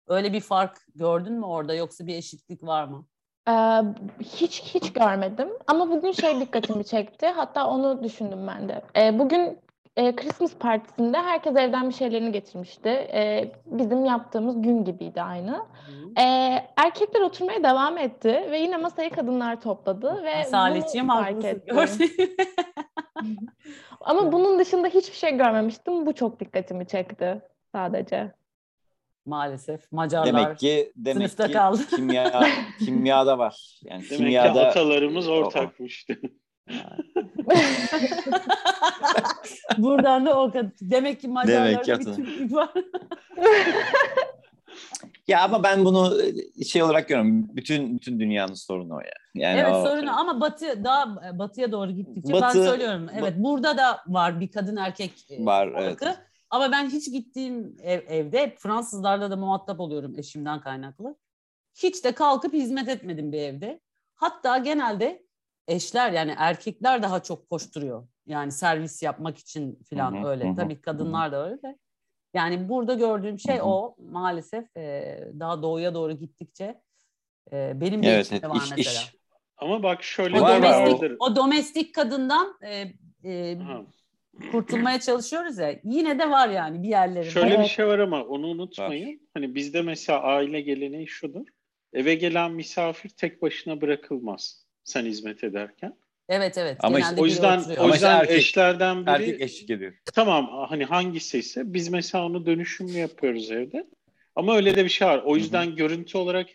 Öyle bir fark gördün mü orada yoksa bir eşitlik var mı? Ee, hiç hiç görmedim ama bugün şey dikkatimi çekti. Hatta onu düşündüm ben de. Ee, bugün e, Christmas partisinde herkes evden bir şeylerini getirmişti. Ee, bizim yaptığımız gün gibiydi aynı. Ee, erkekler oturmaya devam etti ve yine masayı kadınlar topladı ve bunu fark ettim. Ama bunun dışında hiçbir şey görmemiştim. Bu çok dikkatimi çekti sadece. Maalesef Macarlar Demek ki demek sınıfta ki kaldı. kimya kimyada var. Yani Demek ki kimyada atalarımız ortakmıştı. Buradan da o kadar. Demek ki Macarlarda ki bir. Türklük var. ya ama ben bunu e, şey olarak görüyorum. Bütün bütün dünyanın sorunu o ya. Yani evet o- sorunu ama batı daha batıya doğru gittikçe Batı- ben söylüyorum. Evet burada da var bir kadın erkek e, Var, farkı. evet. Ama ben hiç gittiğim ev, evde hep Fransızlarla da muhatap oluyorum eşimden kaynaklı. Hiç de kalkıp hizmet etmedim bir evde. Hatta genelde eşler yani erkekler daha çok koşturuyor. Yani servis yapmak için falan öyle. hı hı, Tabii kadınlar da öyle de. Yani burada gördüğüm şey Hı hı. o maalesef e, daha doğuya doğru gittikçe e, benim de Evet, içimde evet var iş, mesela. iş. Ama bak şöyle O Var, var, domestik, vardır. o domestik kadından e, e, Ha. kurtulmaya çalışıyoruz ya. Yine de var yani bir yerlerinde. Şöyle bir şey var ama onu unutmayın. Hani bizde mesela aile geleneği şudur. Eve gelen misafir tek başına bırakılmaz sen hizmet ederken. Evet evet. Ama genelde O yüzden oturuyor. o yüzden işte erkek- eşlerden biri Erkek eşlik ediyor. tamam hani hangisi ise biz mesela onu dönüşümlü yapıyoruz evde. Ama öyle de bir şey var. O yüzden görüntü olarak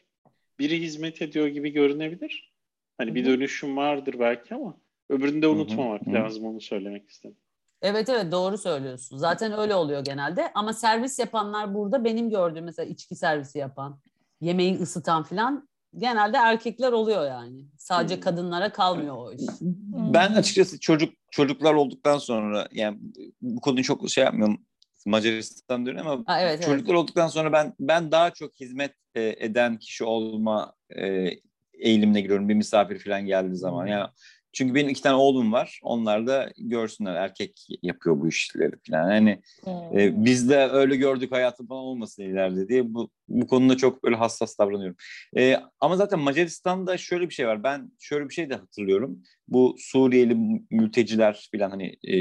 biri hizmet ediyor gibi görünebilir. Hani bir Hı hı. dönüşüm vardır belki ama öbürünü de unutmamak hı. lazım onu söylemek istedim. Evet evet doğru söylüyorsun. Zaten öyle oluyor genelde. Ama servis yapanlar burada benim gördüğüm mesela içki servisi yapan, yemeği ısıtan falan genelde erkekler oluyor yani. Sadece Hmm. kadınlara kalmıyor o iş. Ben açıkçası çocuk çocuklar olduktan sonra yani bu konuyu çok şey yapmıyorum. Macaristan diyorum ama Ha, evet, evet. çocuklar olduktan sonra ben ben daha çok hizmet e, eden kişi olma e, eğilimine giriyorum bir misafir falan geldiği zaman. Hmm. Yani çünkü benim iki tane oğlum var. Onlar da görsünler erkek yapıyor bu işleri falan. Yani Hmm. e, biz de öyle gördük hayatı falan olmasın ileride diye bu bu konuda çok böyle hassas davranıyorum. E, ama zaten Macaristan'da şöyle bir şey var. Ben şöyle bir şey de hatırlıyorum. Bu Suriyeli mülteciler falan hani e,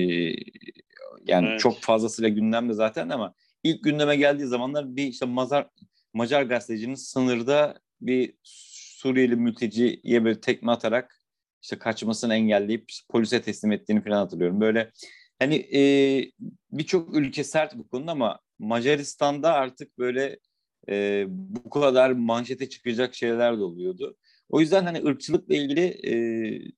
yani Evet. çok fazlasıyla gündemde zaten ama ilk gündeme geldiği zamanlar bir işte Mazar, Macar gazetecinin sınırda bir Suriyeli mülteciye böyle tekme atarak işte kaçmasını engelleyip polise teslim ettiğini falan hatırlıyorum. Böyle hani e, birçok ülke sert bu konuda ama Macaristan'da artık böyle e, bu kadar manşete çıkacak şeyler de oluyordu. O yüzden hani ırkçılıkla ilgili e,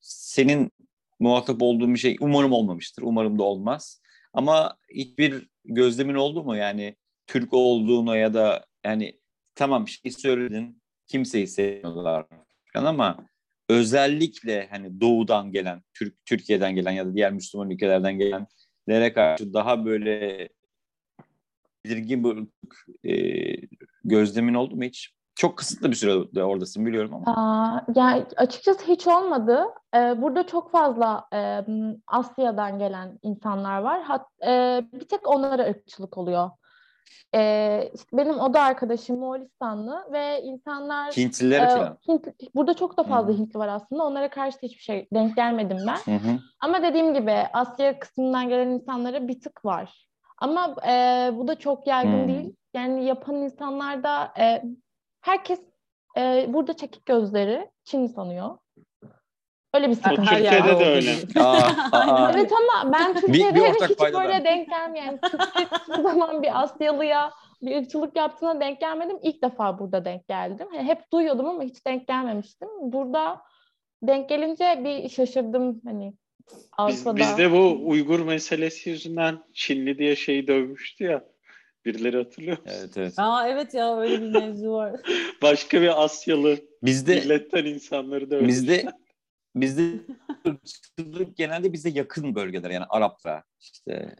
senin muhatap olduğun bir şey umarım olmamıştır. Umarım da olmaz. Ama hiçbir gözlemin oldu mu? Yani Türk olduğuna ya da yani tamam şey söyledin kimseyi sevmiyorlar falan ama özellikle hani doğudan gelen, Türk Türkiye'den gelen ya da diğer Müslüman ülkelerden gelenlere karşı daha böyle belirgin bir e, gözlemin oldu mu hiç? Çok kısıtlı bir sürede oradasın biliyorum ama. Aa, yani açıkçası hiç olmadı. Ee, burada çok fazla e, Asya'dan gelen insanlar var. Hat, e, bir tek onlara ırkçılık oluyor. Ee, işte benim oda arkadaşım Moğolistanlı ve insanlar Hintlilere e, falan. Hint, burada çok da fazla Hı hı. Hintli var aslında. Onlara karşı da hiçbir şey denk gelmedim ben. Hı hı. Ama dediğim gibi Asya kısmından gelen insanlara bir tık var. Ama e, bu da çok yaygın Hmm. değil. Yani yapan insanlar da e, herkes e, burada çekik gözleri Çin sanıyor. Öyle bir sıkıntı. Her Türkiye'de de öyle. Aa, aa. Evet ama ben bir Türkiye'de ortak hiç paydadan. böyle denk gelmeyen, hiçbir zaman bir Asyalıya bir ırkçılık yaptığına denk gelmedim. İlk defa burada denk geldim. Yani hep duyuyordum ama hiç denk gelmemiştim. Burada denk gelince bir şaşırdım hani Biz, Avrupa'da. bizde bu Uygur meselesi yüzünden Çinli diye şeyi dövmüştü ya. Birileri hatırlıyor musun? Evet evet. Aa evet ya öyle bir mevzu var. Başka bir Asyalı Bizde milletten insanları dövmüş. bizde bizde ırkçılık genelde bize yakın bölgeler yani Araplara işte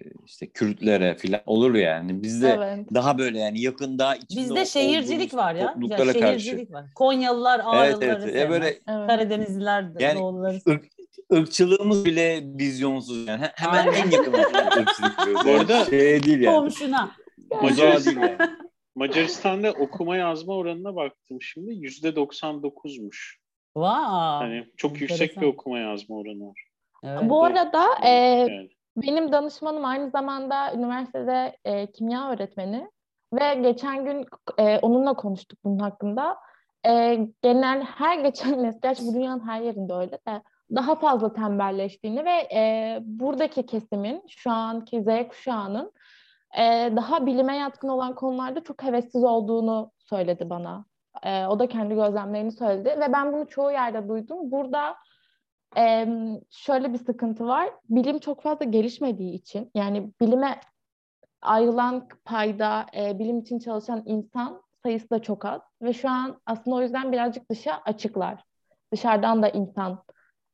e, işte Kürtlere falan olur yani. Bizde Evet. daha böyle yani yakın daha içinde Bizde şehircilik var ya. ya topluluklara şehircilik karşı. var. Konyalılar, Evet Ağrılıları evet. Ya sevmez. böyle Evet. Karadenizliler, Yani Doğuluları. ırk, ırkçılığımız bile vizyonsuz yani. He- Hemen Aynen. en yakın ırkçılık diyoruz. Bu arada- şey değil yani. Komşuna. Değil yani. Macaristan'da okuma yazma oranına baktım şimdi yüzde 99'muş. Vay. Hani çok yüksek bir enteresan. okuma yazma oranı var. Evet. Bu arada e, Yani. benim danışmanım aynı zamanda üniversitede e, kimya öğretmeni ve geçen gün e, onunla konuştuk bunun hakkında. E, genel her geçen nesil, gerçi bu dünyanın her yerinde öyle de daha fazla tembelleştiğini ve e, buradaki kesimin şu anki Z kuşağının e, daha bilime yatkın olan konularda çok hevessiz olduğunu söyledi bana. E, o da kendi gözlemlerini söyledi ve ben bunu çoğu yerde duydum. Burada e, şöyle bir sıkıntı var. Bilim çok fazla gelişmediği için yani bilime ayrılan payda e, bilim için çalışan insan sayısı da çok az ve şu an aslında o yüzden birazcık dışa açıklar. Dışarıdan da insan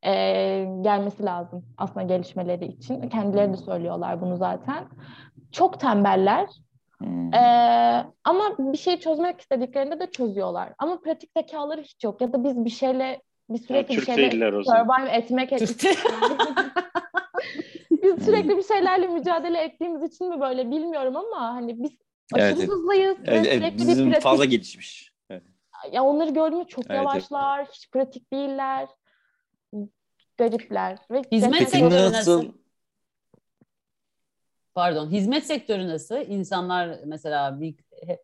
e, gelmesi lazım aslında gelişmeleri için. Kendileri de söylüyorlar bunu zaten. Çok tembeller Hmm. ee, ama bir şey çözmek istediklerinde de çözüyorlar. Ama pratik zekaları hiç yok. Ya da biz bir şeyle bir Yani sürekli bir Türk şeyle survive etmek biz sürekli bir şeylerle mücadele ettiğimiz için mi böyle bilmiyorum ama hani biz aşırı Evet, evet. hızlıyız ve Evet, evet, sürekli bir bizim pratik. fazla gelişmiş. Evet. Ya onları gördüğümde çok Evet, evet. yavaşlar, hiç pratik değiller. Garipler. Ve Hizmet sektörü nasıl? Pardon, hizmet sektörü nasıl? İnsanlar mesela bir e,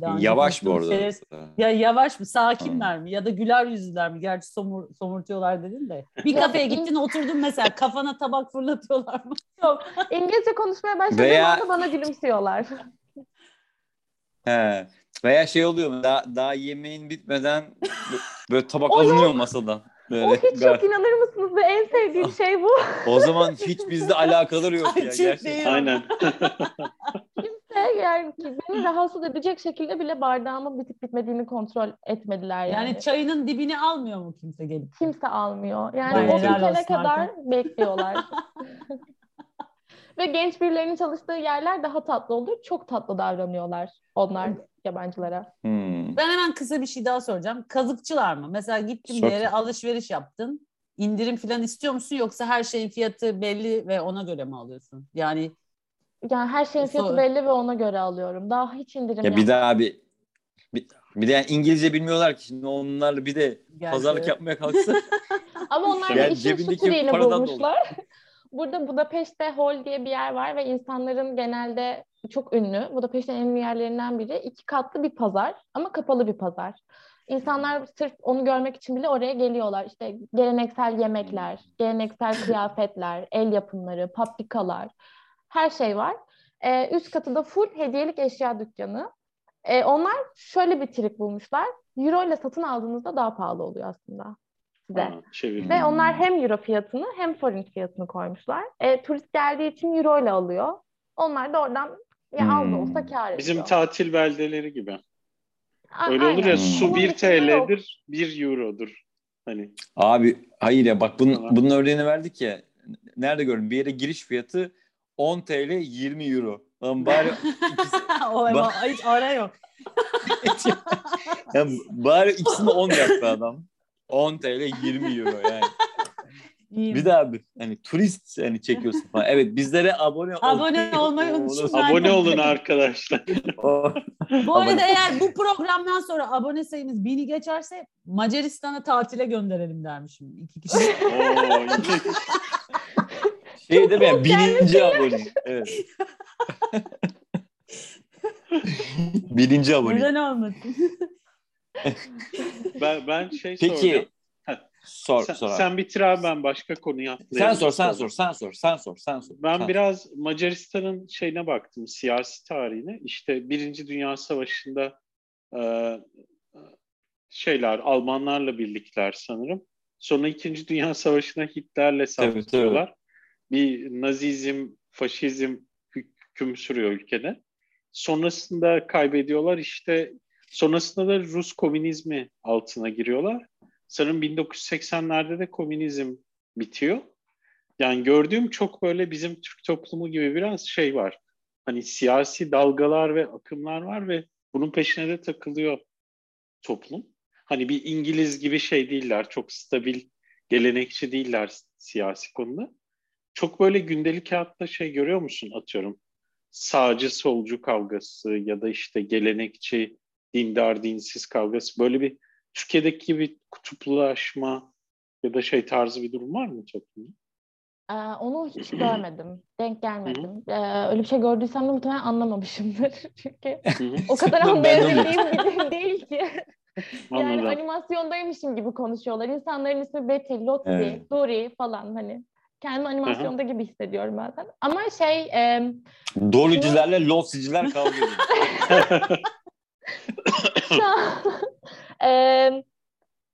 daha Yavaş mı konuştuğumuz orada? şeyler- Ya yavaş mı, sakinler mi ya da güler yüzlüler mi? Gerçi somur, somurtuyorlar dedin de. Bir kafeye in- gittin oturdun mesela kafana tabak fırlatıyorlar mı? Yok. İngilizce konuşmaya başladığım Veya- anda bana gülümsüyorlar. He. Veya şey oluyor mu? Daha, daha yemeğin bitmeden bö- böyle tabak alınıyor masadan? Böyle. o hiç yok inanır mısınız? Ve en sevdiğim şey bu. O zaman hiç bizde alakaları yok ya. Gerçekten. değil. Aynen. Kimse yani ki beni rahatsız edecek şekilde bile bardağımın bitip bitmediğini kontrol etmediler yani. Yani çayının dibini almıyor mu kimse gelip? Kimse almıyor. Yani o bitene kadar bekliyorlar. Ve genç birilerinin çalıştığı yerler daha tatlı olur. Çok tatlı davranıyorlar onlar yabancılara. Hmm. Ben hemen kısa bir şey daha soracağım. Kazıkçılar mı? Mesela gittin bir yere alışveriş yaptın. İndirim falan istiyor musun yoksa her şeyin fiyatı belli ve ona göre mi alıyorsun? Yani Yani her şeyin fiyatı Sonra- belli ve ona göre alıyorum. Daha hiç indirim Ya yok. bir daha bir bir, bir de yani İngilizce bilmiyorlar ki şimdi onlarla bir de Gerçi pazarlık yapmaya kalksa Ama onlar Yani işin olur. bulmuşlar. Burada Budapeşte Hall diye bir yer var ve insanların genelde çok ünlü. Budapeşte'nin en ünlü yerlerinden biri. iki katlı bir pazar ama kapalı bir pazar. İnsanlar sırf onu görmek için bile oraya geliyorlar. İşte geleneksel yemekler, geleneksel kıyafetler, el yapımları, paprikalar, her şey var. Ee, üst katı da full hediyelik eşya dükkanı. Ee, onlar şöyle bir trik bulmuşlar. Euro ile satın aldığınızda daha pahalı oluyor aslında size. Çevirdim. Ve onlar hem euro fiyatını hem forint fiyatını koymuşlar. E, turist geldiği için euro ile alıyor. Onlar da oradan ya az da olsa Hmm. kar ediyor. Bizim tatil beldeleri gibi. A- Öyle olur ya aynen. su Ama 1 bizde yok. TL'dir, 1 Euro'dur. Hani abi hayır ya bak bunun, Tamam. bunun örneğini verdik ya. Nerede gördüm? Bir yere giriş fiyatı 10 TL 20 euro. Lan bari ikisi, o Bak- hiç ara yok. ya bari ikisini 10 yaptı adam. 10 TL 20 euro yani. İyiyim. Bir daha bir hani turist hani çekiyorsun falan. Evet bizlere abone ol. Abone olmayı unutmayın. abone olun arkadaşlar. Bu arada Abone- eğer bu programdan sonra abone sayımız bini geçerse Macaristan'a tatile gönderelim dermişim iki kişi. Oo, şey değil mi? Birinci abone. Evet. birinci abone. Neden olmasın? ben, ben şey soracağım. Peki Heh. Sor Sen, sor. abi. sen bitir abi ben başka konuya Sen atlayayım. sor, sen sor, sen sor, sen sor, sen sor. Ben sen. biraz Macaristan'ın şeyine baktım, siyasi tarihine. İşte Birinci Dünya Savaşı'nda e, şeyler, Almanlarla birlikler sanırım. Sonra İkinci Dünya Savaşı'na Hitler'le savaşıyorlar. Bir nazizm, faşizm hüküm sürüyor ülkede. Sonrasında kaybediyorlar. İşte sonrasında da Rus komünizmi altına giriyorlar. Sanırım 1980'lerde de komünizm bitiyor. Yani gördüğüm çok böyle bizim Türk toplumu gibi biraz şey var. Hani siyasi dalgalar ve akımlar var ve bunun peşine de takılıyor toplum. Hani bir İngiliz gibi şey değiller. Çok stabil, gelenekçi değiller siyasi konuda. Çok böyle gündelik hayatta şey görüyor musun atıyorum. sağcı solcu kavgası ya da işte gelenekçi dindar dinsiz kavgası böyle bir Türkiye'deki gibi kutuplaşma ya da şey tarzı bir durum var mı toplumda? Ee, onu hiç görmedim. Denk gelmedim. Ee, öyle bir şey gördüysem de muhtemelen anlamamışımdır. Çünkü o kadar anlayabildiğim bir dil değil ki. yani Anladım. animasyondaymışım gibi konuşuyorlar. İnsanların ismi Betty, Lottie, Evet. Dori falan hani. Kendimi animasyonda gibi hissediyorum bazen. Ama şey e, Doğrucularla losiciler kavga ediyor. şu an e,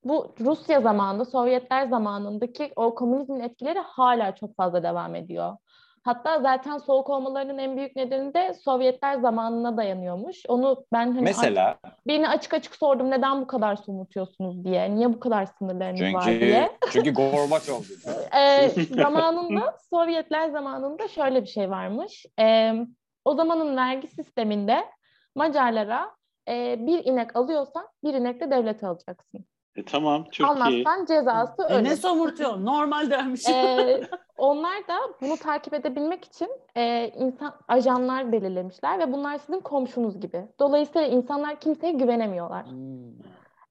bu Rusya zamanında, Sovyetler zamanındaki o komünizmin etkileri hala çok fazla devam ediyor. Hatta zaten soğuk olmalarının en büyük nedeni de Sovyetler zamanına dayanıyormuş. Onu ben hani Mesela birine açık açık sordum neden bu kadar somutuyorsunuz diye, niye bu kadar sınırlarınız var çünkü diye. çünkü Gorbaçov. Ee, zamanında Sovyetler zamanında şöyle bir şey varmış. Ee, o zamanın vergi sisteminde Macarlara e, bir inek alıyorsan bir inek de devlete alacaksın. E, tamam Türkiye. Almazsan cezası E, ölüm. ne somurtuyor? Normal dermiş. Ee, onlar da bunu takip edebilmek için e, insan ajanlar belirlemişler ve bunlar sizin komşunuz gibi. Dolayısıyla insanlar kimseye güvenemiyorlar. Hmm.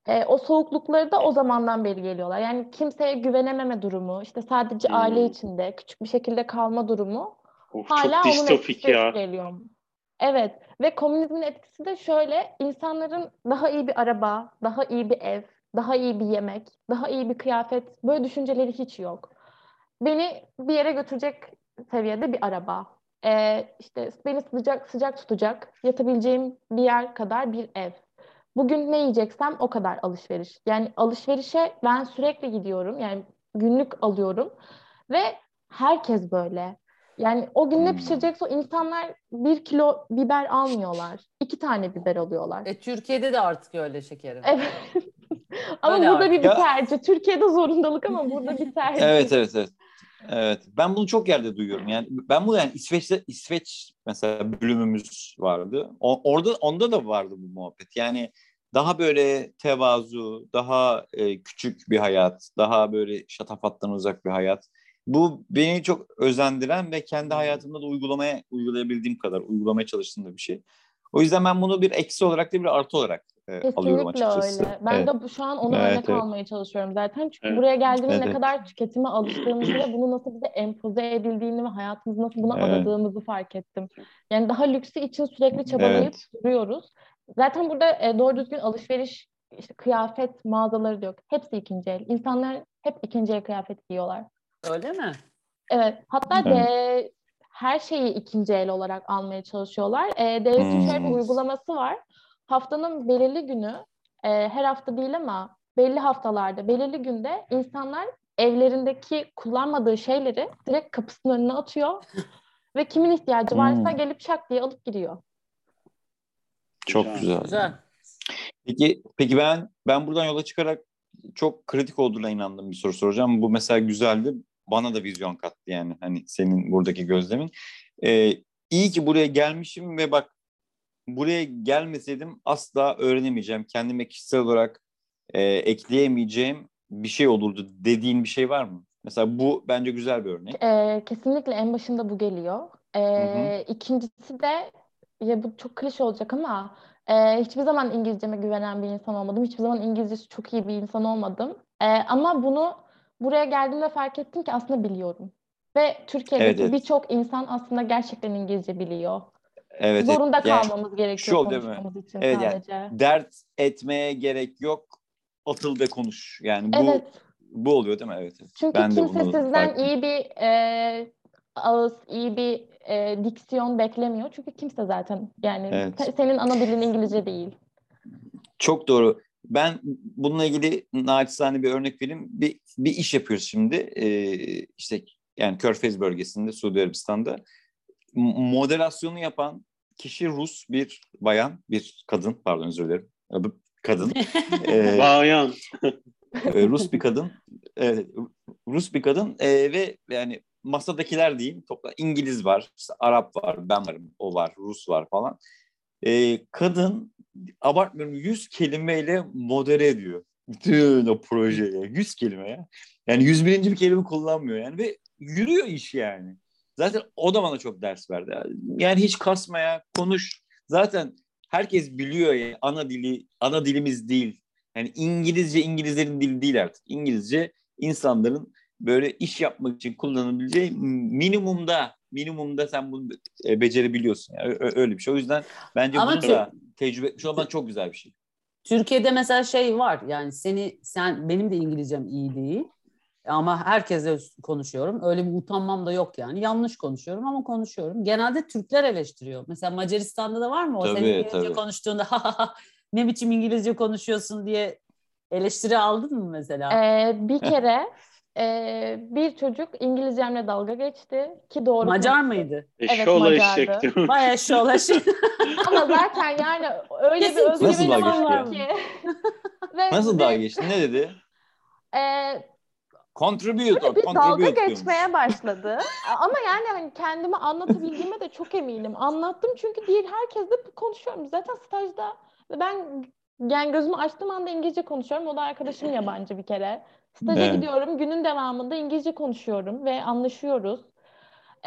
E, o soğuklukları da o zamandan beri geliyorlar. Yani kimseye güvenememe durumu, işte sadece Hmm. aile içinde küçük bir şekilde kalma durumu Of, hala çok onun distopik etkisi ya. geliyor. Evet ve komünizmin etkisi de şöyle insanların daha iyi bir araba, daha iyi bir ev, daha iyi bir yemek, daha iyi bir kıyafet böyle düşünceleri hiç yok. Beni bir yere götürecek seviyede bir araba. Ee, işte beni sıcak sıcak tutacak, yatabileceğim bir yer kadar bir ev. Bugün ne yiyeceksem o kadar alışveriş. Yani alışverişe ben sürekli gidiyorum. Yani günlük alıyorum ve herkes böyle. Yani o gün ne Hmm. pişirecekse o insanlar bir kilo biber almıyorlar. iki tane biber alıyorlar. E, Türkiye'de de artık öyle şekerim. Evet. ama Öyle burada abi. bir Ya- tercih. Türkiye'de zorundalık ama burada bir tercih. Evet evet evet. Evet. Ben bunu çok yerde duyuyorum. Yani ben bu yani İsveç'te İsveç mesela bölümümüz vardı. O, orada onda da vardı bu muhabbet. Yani daha böyle tevazu, daha e, küçük bir hayat, daha böyle şatafattan uzak bir hayat. Bu beni çok özendiren ve kendi hayatımda da uygulamaya uygulayabildiğim kadar uygulamaya çalıştığım bir şey. O yüzden ben bunu bir eksi olarak değil bir artı olarak e, alıyorum açıkçası. öyle. Ben Evet. de şu an onu Evet, örnek evet. almaya çalışıyorum zaten. Çünkü Evet. buraya geldiğimde Evet, ne kadar tüketime alıştığımızı ve bunu nasıl bize empoze edildiğini ve hayatımızı nasıl buna Evet. adadığımızı fark ettim. Yani daha lüksü için sürekli çabalayıp Evet. duruyoruz. Zaten burada e, doğru düzgün alışveriş, işte kıyafet mağazaları da yok. Hepsi ikinci el. İnsanlar hep ikinci el kıyafet giyiyorlar. Öyle mi? Evet, hatta Evet. de her şeyi ikinci el olarak almaya çalışıyorlar. E, devletin şöyle bir Hmm. uygulaması var. Haftanın belirli günü, e, her hafta değil ama belli haftalarda, belirli günde insanlar evlerindeki kullanmadığı şeyleri direkt kapısının önüne atıyor ve kimin ihtiyacı varsa Hmm. gelip şak diye alıp gidiyor. Çok Güzel. güzel. Güzel. Peki peki ben ben buradan yola çıkarak çok kritik olduğuna inandığım bir soru soracağım. Bu mesela güzeldi. Bana da vizyon kattı yani hani senin buradaki gözlemin. Ee, iyi ki buraya gelmişim ve bak buraya gelmeseydim asla öğrenemeyeceğim. Kendime kişisel olarak e, ekleyemeyeceğim bir şey olurdu dediğin bir şey var mı? Mesela bu bence güzel bir örnek. Ee, kesinlikle en başında bu geliyor. Ee, Hı ikincisi de ya bu çok klişe olacak ama e, hiçbir zaman İngilizceme güvenen bir insan olmadım. Hiçbir zaman İngilizcesi çok iyi bir insan olmadım. Ee, ama bunu buraya geldiğimde fark ettim ki aslında biliyorum. Ve Türkiye'deki Evet, evet. birçok insan aslında gerçekten İngilizce biliyor. Evet, Zorunda evet. Yani kalmamız gerekiyor şu değil mi? konuşmamız için Evet, yani sadece. dert etmeye gerek yok. Atıl ve konuş. Yani bu Evet. bu oluyor değil mi? Evet. evet. Çünkü Ben de kimse sizden iyi bir e, ağız, iyi bir e, diksiyon beklemiyor. Çünkü kimse zaten yani Evet. se- senin ana dilin İngilizce değil. Çok doğru. Ben bununla ilgili naçizane bir örnek vereyim. Bir, bir iş yapıyoruz şimdi. Ee, işte yani Körfez bölgesinde Suudi Arabistan'da. Moderasyonu yapan kişi Rus bir bayan, bir kadın pardon özür dilerim. Adı kadın. Ee, Bayan. e, Rus bir kadın. Evet, Rus bir kadın e, ve yani masadakiler diyeyim topla İngiliz var, işte Arap var, ben varım, o var, Rus var falan. E, kadın abartmıyorum 100 kelimeyle modere ediyor. Bütün o projeyi. 100 kelime ya. Yani 101. bir kelime kullanmıyor yani ve yürüyor iş yani. Zaten o da bana çok ders verdi. Yani hiç kasmaya, konuş. Zaten herkes biliyor ya ana dili, ana dilimiz değil. Yani İngilizce İngilizlerin dili değil artık. İngilizce insanların böyle iş yapmak için kullanabileceği minimumda minimumda sen bunu e, becerebiliyorsun. Yani öyle bir şey. O yüzden bence Ama bunu da tecrübe etmiş olman çok güzel bir şey. Türkiye'de mesela şey var yani seni sen benim de İngilizcem iyi değil ama herkesle konuşuyorum. Öyle bir utanmam da yok yani. Yanlış konuşuyorum ama konuşuyorum. Genelde Türkler eleştiriyor. Mesela Macaristan'da da var mı o tabii, senin İngilizce tabii. konuştuğunda ne biçim İngilizce konuşuyorsun diye eleştiri aldın mı mesela? Ee, bir kere e, bir çocuk İngilizcemle dalga geçti ki doğru. Macar mıydı? Eşşoğlu Macardı. eşek diyor. Bayağı şola Ama zaten yani öyle Kesin bir Nasıl özgüvenim dalga var geçti ki. Ve- Nasıl daha geçti? Ne dedi? e, Contribute, Böyle bir dalga contribute diyormuş. geçmeye başladı. Ama yani hani kendimi anlatabildiğime de çok eminim. Anlattım çünkü diğer herkesle konuşuyorum. Zaten stajda ve ben yani gözümü açtığım anda İngilizce konuşuyorum. O da arkadaşım yabancı bir kere. Staja Evet. gidiyorum. Günün devamında İngilizce konuşuyorum ve anlaşıyoruz.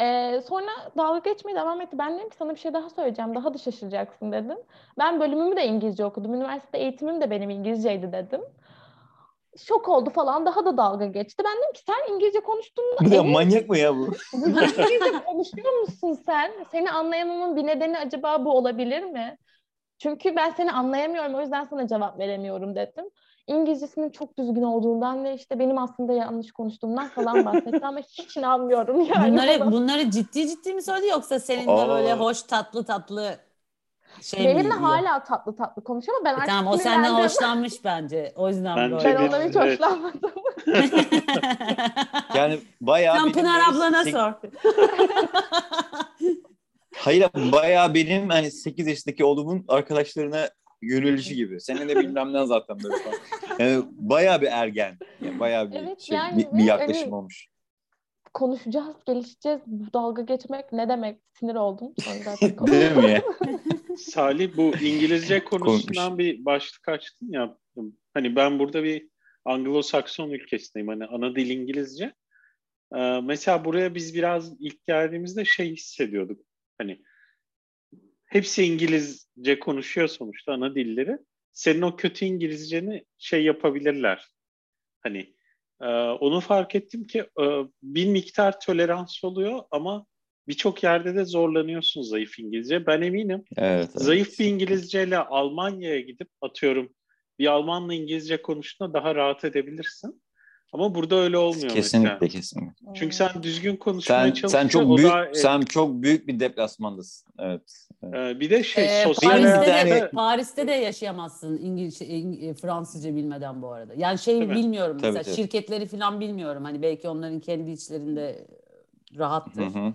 Ee, sonra dalga geçmeye devam etti. Ben dedim ki sana bir şey daha söyleyeceğim. Daha da şaşıracaksın dedim. Ben bölümümü de İngilizce okudum. Üniversite eğitimim de benim İngilizceydi dedim. Şok oldu falan. Daha da dalga geçti. Ben dedim ki sen İngilizce konuştuğunda Bu da emin manyak mı ya bu? İngilizce konuşuyor musun sen? Seni anlayamamın bir nedeni acaba bu olabilir mi? Çünkü ben seni anlayamıyorum o yüzden sana cevap veremiyorum dedim. İngilizcesinin çok düzgün olduğundan ve işte benim aslında yanlış konuştuğumdan falan bahsetti ama hiç inanmıyorum yani. Bunları bunları ciddi ciddi mi söyledi yoksa senin de Aa. böyle hoş tatlı tatlı şey mi Benimle hala tatlı tatlı konuşuyor ama ben E artık tamam o senden hoşlanmış bence. O yüzden Bence böyle. Ben ondan hiç Evet. hoşlanmadım. Yani bayağı Sen Pınar ablana sek- sor. Hayır bayağı benim hani 8 yaşındaki oğlumun arkadaşlarına yönelişi gibi. Senin de bilmem ne zaten böyle falan. Yani bayağı bir ergen. Yani bayağı bir Evet, şey, yani bir, bir yaklaşım hani- olmuş. Konuşacağız, gelişeceğiz. Bu dalga geçmek ne demek? Sinir oldum. Değil mi? Salih bu İngilizce konusundan bir başlık açtın ya. Hani ben burada bir Anglo-Sakson ülkesindeyim. Hani ana dil İngilizce. Ee, mesela buraya biz biraz ilk geldiğimizde şey hissediyorduk. Hani hepsi İngilizce konuşuyor sonuçta ana dilleri. Senin o kötü İngilizceni şey yapabilirler. Hani e, onu fark ettim ki e, bir miktar tolerans oluyor ama birçok yerde de zorlanıyorsun zayıf İngilizce. Ben eminim Evet. evet. zayıf bir İngilizceyle Almanya'ya gidip atıyorum bir Almanla İngilizce konuştuğunda daha rahat edebilirsin. Ama burada öyle olmuyor Kesinlikle mesela. kesinlikle. Çünkü sen düzgün konuşmaya Sen çalışıyorsun. sen çok büyük da, e, sen çok büyük bir deplasmandasın. Evet. E, bir de şey Ee, sosyal Paris'te, de, Yani- Paris'te de yaşayamazsın İngilizce, İng- Fransızca bilmeden bu arada. Yani şey Tabii. bilmiyorum Tabii, mesela tabii. şirketleri falan bilmiyorum. Hani belki onların kendi içlerinde rahattır. Hı hı.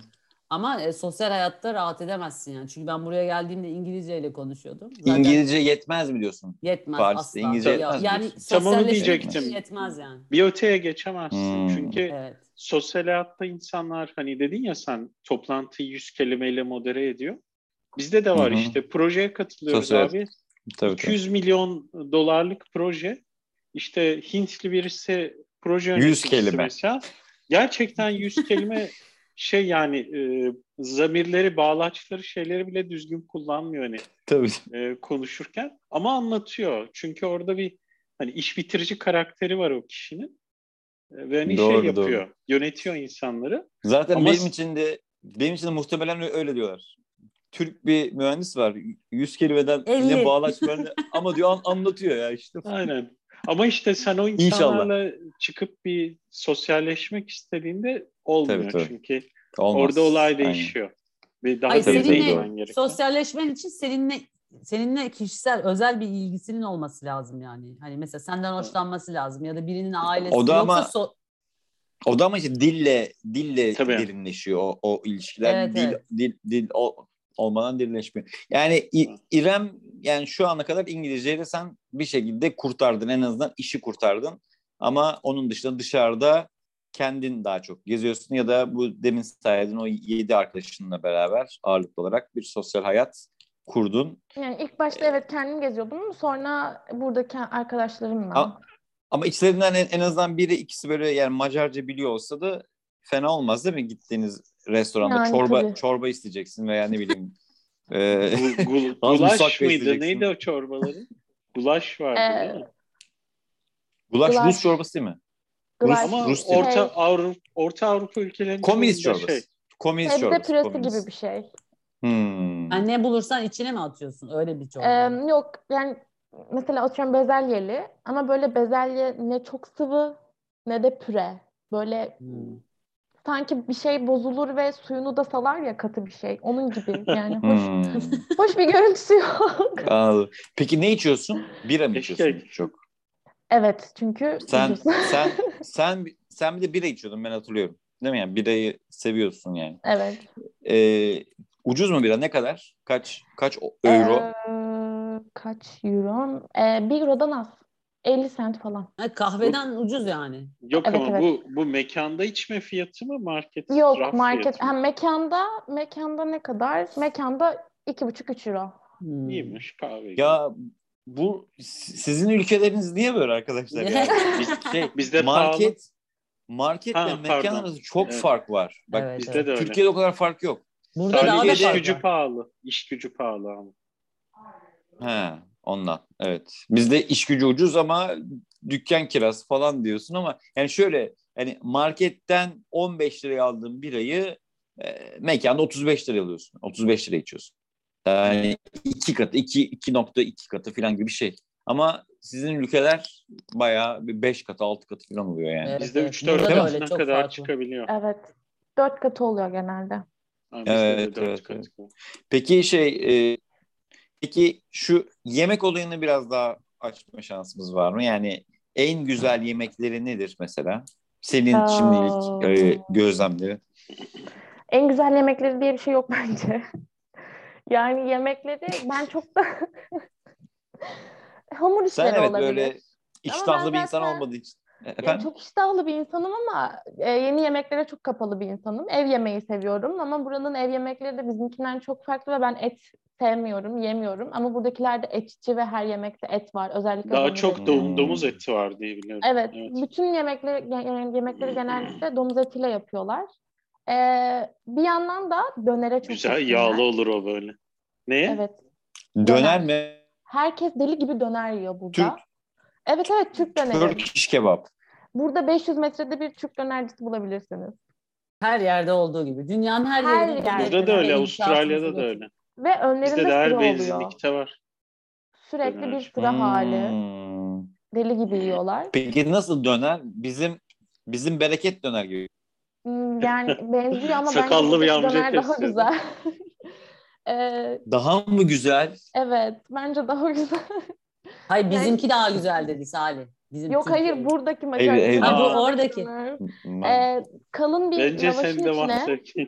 Ama e, sosyal hayatta rahat edemezsin yani. Çünkü ben buraya geldiğimde İngilizceyle konuşuyordum. Zaten İngilizce yetmez mi diyorsun? yetmez Paris'te asla. İngilizce Ya- yetmez mi yani? Tam onu diyecektim. yetmez yani. bir öteye geçemezsin. Hmm. Çünkü Evet. sosyal hayatta insanlar hani dedin ya sen toplantıyı 100 kelimeyle modere ediyor. Bizde de var Hı hı. işte projeye katılıyoruz Sosyal- abi. Tabii, tabii. 200 milyon dolarlık proje. İşte Hintli birisi proje 100 yöneticisi kelime. mesela. Gerçekten 100 kelime şey yani e, zamirleri, bağlaçları, şeyleri bile düzgün kullanmıyor hani Tabii. e, konuşurken. Ama anlatıyor. Çünkü orada bir hani iş bitirici karakteri var o kişinin. E, ve hani Doğru, şey yapıyor. Yönetiyor insanları. Zaten Ama benim için de benim için de muhtemelen öyle diyorlar. Türk bir mühendis var. 100 kelimeden Elli. ne bağlaçlarını ama diyor an- anlatıyor ya işte. Aynen. Ama işte sen o insanlarla çıkıp bir sosyalleşmek istediğinde olmuyor Tabii, tabii. çünkü Olmaz. orada olay Aynen. değişiyor. Ve daha Ay seninle sosyalleşmen için seninle seninle kişisel özel bir ilgisinin olması lazım yani. Hani mesela senden hoşlanması lazım ya da birinin ailesi O da yoksa ama- so- O da ama işte dille dille Tabii. derinleşiyor o, o ilişkiler. Evet, dil, evet. dil dil o, olmadan derinleşmiyor. Yani İrem yani şu ana kadar İngilizceyle sen bir şekilde kurtardın en azından işi kurtardın. Ama onun dışında dışarıda kendin daha çok geziyorsun ya da bu demin saydığın o yedi arkadaşınla beraber ağırlıklı olarak bir sosyal hayat kurdun. Yani ilk başta evet kendim geziyordum ama sonra buradaki arkadaşlarımla. Ama- Ama içlerinden en, en azından biri ikisi böyle yani Macarca biliyor olsa da fena olmaz değil mi gittiğiniz restoranda Yani çorba tabii. çorba isteyeceksin veya ne bileyim e, gul- gulaş mıydı? Neydi o çorbaları? Gulaş vardı Ee, değil mi? gulaş Gulaş. Rus çorbası değil mi? Gulaş, Ama Rus değil. Orta şey, Avrupa Orta Avrupa ülkelerinin Komünist çorbası. şey. Komünist sebze çorbası. püresi komünist. gibi bir şey. Hmm. Yani ne bulursan içine mi atıyorsun? Öyle bir çorba. Ee, yok yani mesela atıyorum bezelyeli ama böyle bezelye ne çok sıvı ne de püre. Böyle Hmm. Sanki bir şey bozulur ve suyunu da salar ya katı bir şey. Onun gibi yani hoş, Hmm. hoş bir görüntüsü yok. Anladım. Peki ne içiyorsun? Bira mı içiyorsun çok? Evet çünkü Sen sen sen sen bir de bira içiyordun ben hatırlıyorum. Değil mi yani? Birayı seviyorsun yani. Evet. Ee, ucuz mu bira? Ne kadar? Kaç kaç euro? Ee, kaç euro? Ee, bir eurodan az. 50 sent falan. Ha, kahveden ucuz yani. Yok Evet, ama evet. bu bu mekanda içme fiyatı mı market Yok raf market. Ha, mekanda mekanda ne kadar? Mekanda 2,5-3 euro. Hmm. İyiymiş kahve. Ya bu si- sizin ülkeleriniz niye böyle arkadaşlar ya? Biz- şey, Bizde market marketle Ha, mekan pardon. arasında çok Evet. fark var. Bak Evet, Bizde evet. de öyle. Türkiye'de o kadar fark yok. Burada daha da Sadece iş gücü pahalı. İş gücü pahalı ama. He, ondan. Evet. Bizde iş gücü ucuz ama dükkan kirası falan diyorsun ama yani şöyle hani marketten 15 liraya aldığın birayı e, mekanda 35 liraya alıyorsun. 35 liraya içiyorsun. Yani iki katı, iki, 2.2 katı falan gibi bir şey. Ama sizin ülkeler bayağı bir 5 katı, 6 katı falan oluyor yani. Evet, Bizde evet. 3-4 Burada da katına kadar farklı. çıkabiliyor. Evet. 4 katı oluyor genelde. Bizde Evet, evet, katı. Peki şey, e, peki şu yemek olayını biraz daha açma şansımız var mı? Yani en güzel yemekleri nedir mesela? Senin Aa. şimdilik e, gözlemleri. En güzel yemekleri diye bir şey yok bence. Yani yemekleri ben çok da hamur Sen işleri evet olabilir. böyle iştahlı bir insan zaten- olmadığı için. Ya Efendim? çok iştahlı bir insanım ama e, yeni yemeklere çok kapalı bir insanım. Ev yemeği seviyorum ama buranın ev yemekleri de bizimkinden çok farklı ve ben et sevmiyorum, yemiyorum. Ama buradakiler de etçi ve her yemekte et var. Özellikle Daha domuz çok eti. do- Hmm. domuz eti var diye biliyorum. Evet, bütün yemekleri yani yemekleri genellikle domuz etiyle yapıyorlar. Ee, bir yandan da dönere çok Güzel düşkünler. yağlı olur o böyle. Neye? Evet. Döner mi? Herkes deli gibi döner yiyor burada. Türk. Evet evet Türk döneri. Türk iş kebap. Burada 500 metrede bir Türk dönercisi bulabilirsiniz. Her yerde olduğu gibi. Dünyanın her, Her yerinde. yerde. Burada da öyle, Avustralya'da da öyle. Ve Bizde önlerinde de her benzinlikte var. Sürekli döner. bir sıra hali. Hmm. Deli gibi yiyorlar. Peki nasıl döner? Bizim bizim bereket döner gibi. Hmm, Yani benziyor ama Sakallı bence bir amca döner daha güzel. Ee, Daha mı güzel? evet, bence daha güzel. Hayır bizimki daha güzel dedi Salih. Bizim Yok hayır Türkiye. buradaki Macar. eyvah. Ha, bu oradaki. Ee, kalın bir Bence lavaşın içine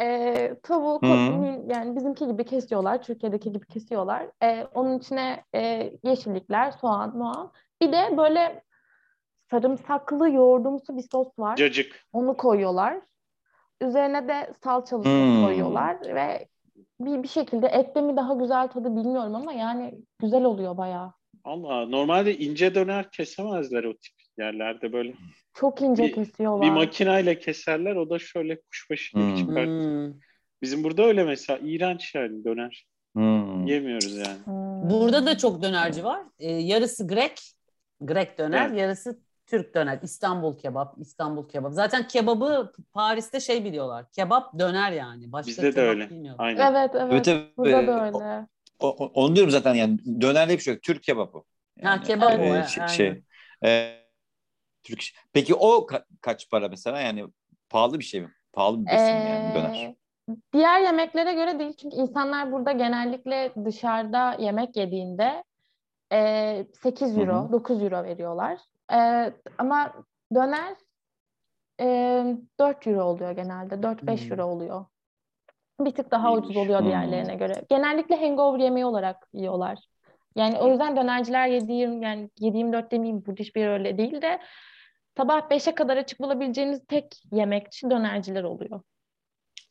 e, tavuğu ko- yani bizimki gibi kesiyorlar. Türkiye'deki gibi kesiyorlar. E, onun içine e, yeşillikler, soğan, muğan. Bir de böyle sarımsaklı yoğurdumsu bir sos var. Cacık. Onu koyuyorlar. Üzerine de salçalı sos Hmm. koyuyorlar ve bir, bir şekilde ette mi daha güzel tadı bilmiyorum ama yani güzel oluyor bayağı. Allah normalde ince döner kesemezler o tip yerlerde böyle. Çok ince Bir- kesiyorlar. Bir makinayla keserler o da şöyle kuşbaşı gibi Hmm. çıkar. Hmm. Bizim burada öyle mesela iğrenç yani döner. Hmm. Yemiyoruz yani. Hmm. Burada da çok dönerci var. Ee, yarısı Grek, Grek döner, Evet. yarısı Türk döner. İstanbul kebap, İstanbul kebap. Zaten kebabı Paris'te şey biliyorlar. Kebap döner yani. Başka Bizde de öyle. Aynen. Evet evet. Evet, evet. Burada da öyle. O- o- onu diyorum zaten yani dönerde bir şey yok. Türk kebabı. Ha, kebap o, e, ha, şey, şey, e, Türk. Peki o ka- kaç para mesela? Yani pahalı bir şey mi? Pahalı bir besin mi yani döner. Ee, Diğer yemeklere göre değil çünkü insanlar burada genellikle dışarıda yemek yediğinde e, 8 Hı euro, hı. 9 euro veriyorlar. E, ama döner e, 4 euro oluyor genelde, 4-5 Hmm. euro oluyor. Bir tık daha İyiymiş. ucuz oluyor Hmm. diğerlerine göre. Genellikle hangover yemeği olarak yiyorlar. Yani o yüzden dönerciler yediğim yani 7-24 demeyeyim burada hiçbir yer öyle değil de sabah 5'e kadar açık bulabileceğiniz tek yemekçi dönerciler oluyor.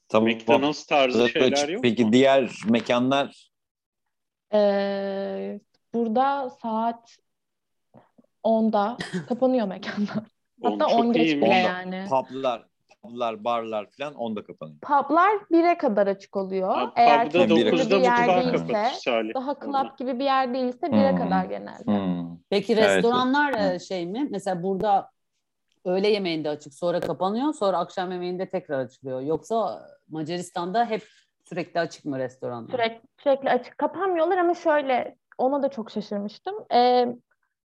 Tamam. McDonald's tarzı şeyler yok Peki mu? diğer mekanlar Ee, burada saat 10'da kapanıyor mekanlar. Hatta çok 10 geç bile Onda- yani. publar publar, barlar falan onda kapanıyor. Publar 1'e kadar açık oluyor. Ha, Eğer pub'da çok dokuzda ünlü bir yer değilse, daha club gibi bir yer değilse 1'e Hmm. kadar genelde. Hmm. Peki restoranlar evet. e, şey mi? Mesela burada öğle yemeğinde açık sonra kapanıyor sonra akşam yemeğinde tekrar açılıyor. Yoksa Macaristan'da hep sürekli açık mı restoranlar? Sürekli, sürekli açık kapanmıyorlar ama şöyle ona da çok şaşırmıştım. Ee,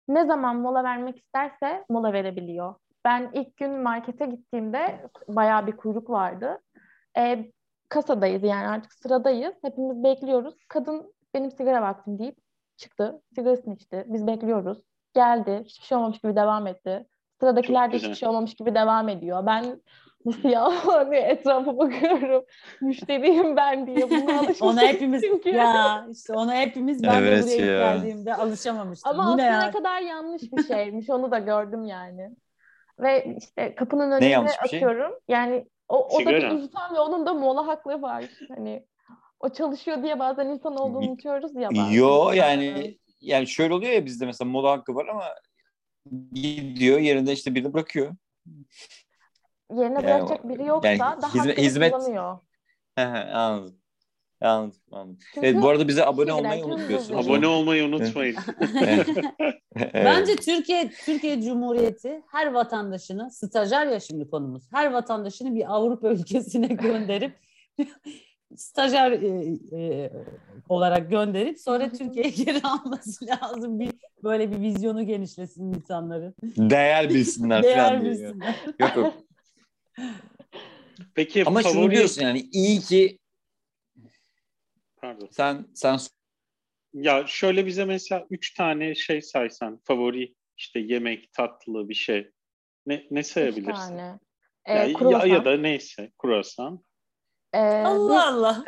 ne zaman mola vermek isterse mola verebiliyor. Ben ilk gün markete gittiğimde bayağı bir kuyruk vardı. Ee, kasadayız yani artık sıradayız. Hepimiz bekliyoruz. Kadın benim sigara vaktim deyip çıktı. Sigarasını içti. Biz bekliyoruz. Geldi. Hiçbir şey olmamış gibi devam etti. Sıradakiler de hiçbir şey olmamış gibi devam ediyor. Ben nasıl ya diye etrafa bakıyorum. Müşteriyim ben diye. Buna alışmışım Ona hepimiz çünkü. ya işte ona hepimiz ben Evet de buraya ya. geldiğimde alışamamıştım. Ama aslında ne kadar yanlış bir şeymiş onu da gördüm yani. Ve işte kapının Ne önüne şey? atıyorum. Yani o, o da bir insan ve onun da mola hakları var. Hani o çalışıyor diye bazen insan olduğunu unutuyoruz ya bazen. Yo yani yani şöyle oluyor ya bizde mesela mola hakkı var ama gidiyor yerinde işte birini bırakıyor. Yerine Yani bırakacak biri yoksa yani da hizmet- hizmet- kullanıyor. Anladım. Anladım, anladım. Çünkü Evet bu arada bize abone şeyler, olmayı hızlı- Abone olmayı unutmayın. Bence Türkiye Türkiye Cumhuriyeti her vatandaşını stajyer ya şimdi konumuz. Her vatandaşını bir Avrupa ülkesine gönderip stajyer e, e, olarak gönderip sonra Türkiye'ye geri alması lazım. Bir böyle bir vizyonu genişlesin insanların. Değer bilsinler Değer falan diyor. bilsinler. Yok yok. Peki Ama şunu favori... diyorsun yani iyi ki Pardon. sen sen Ya şöyle bize mesela üç tane şey saysan favori işte yemek, tatlı bir şey. Ne, ne Üç sayabilirsin? tane. Ya, Ee, ya, kruvasan. ya da neyse kruvasan. Ee, Allah Allah.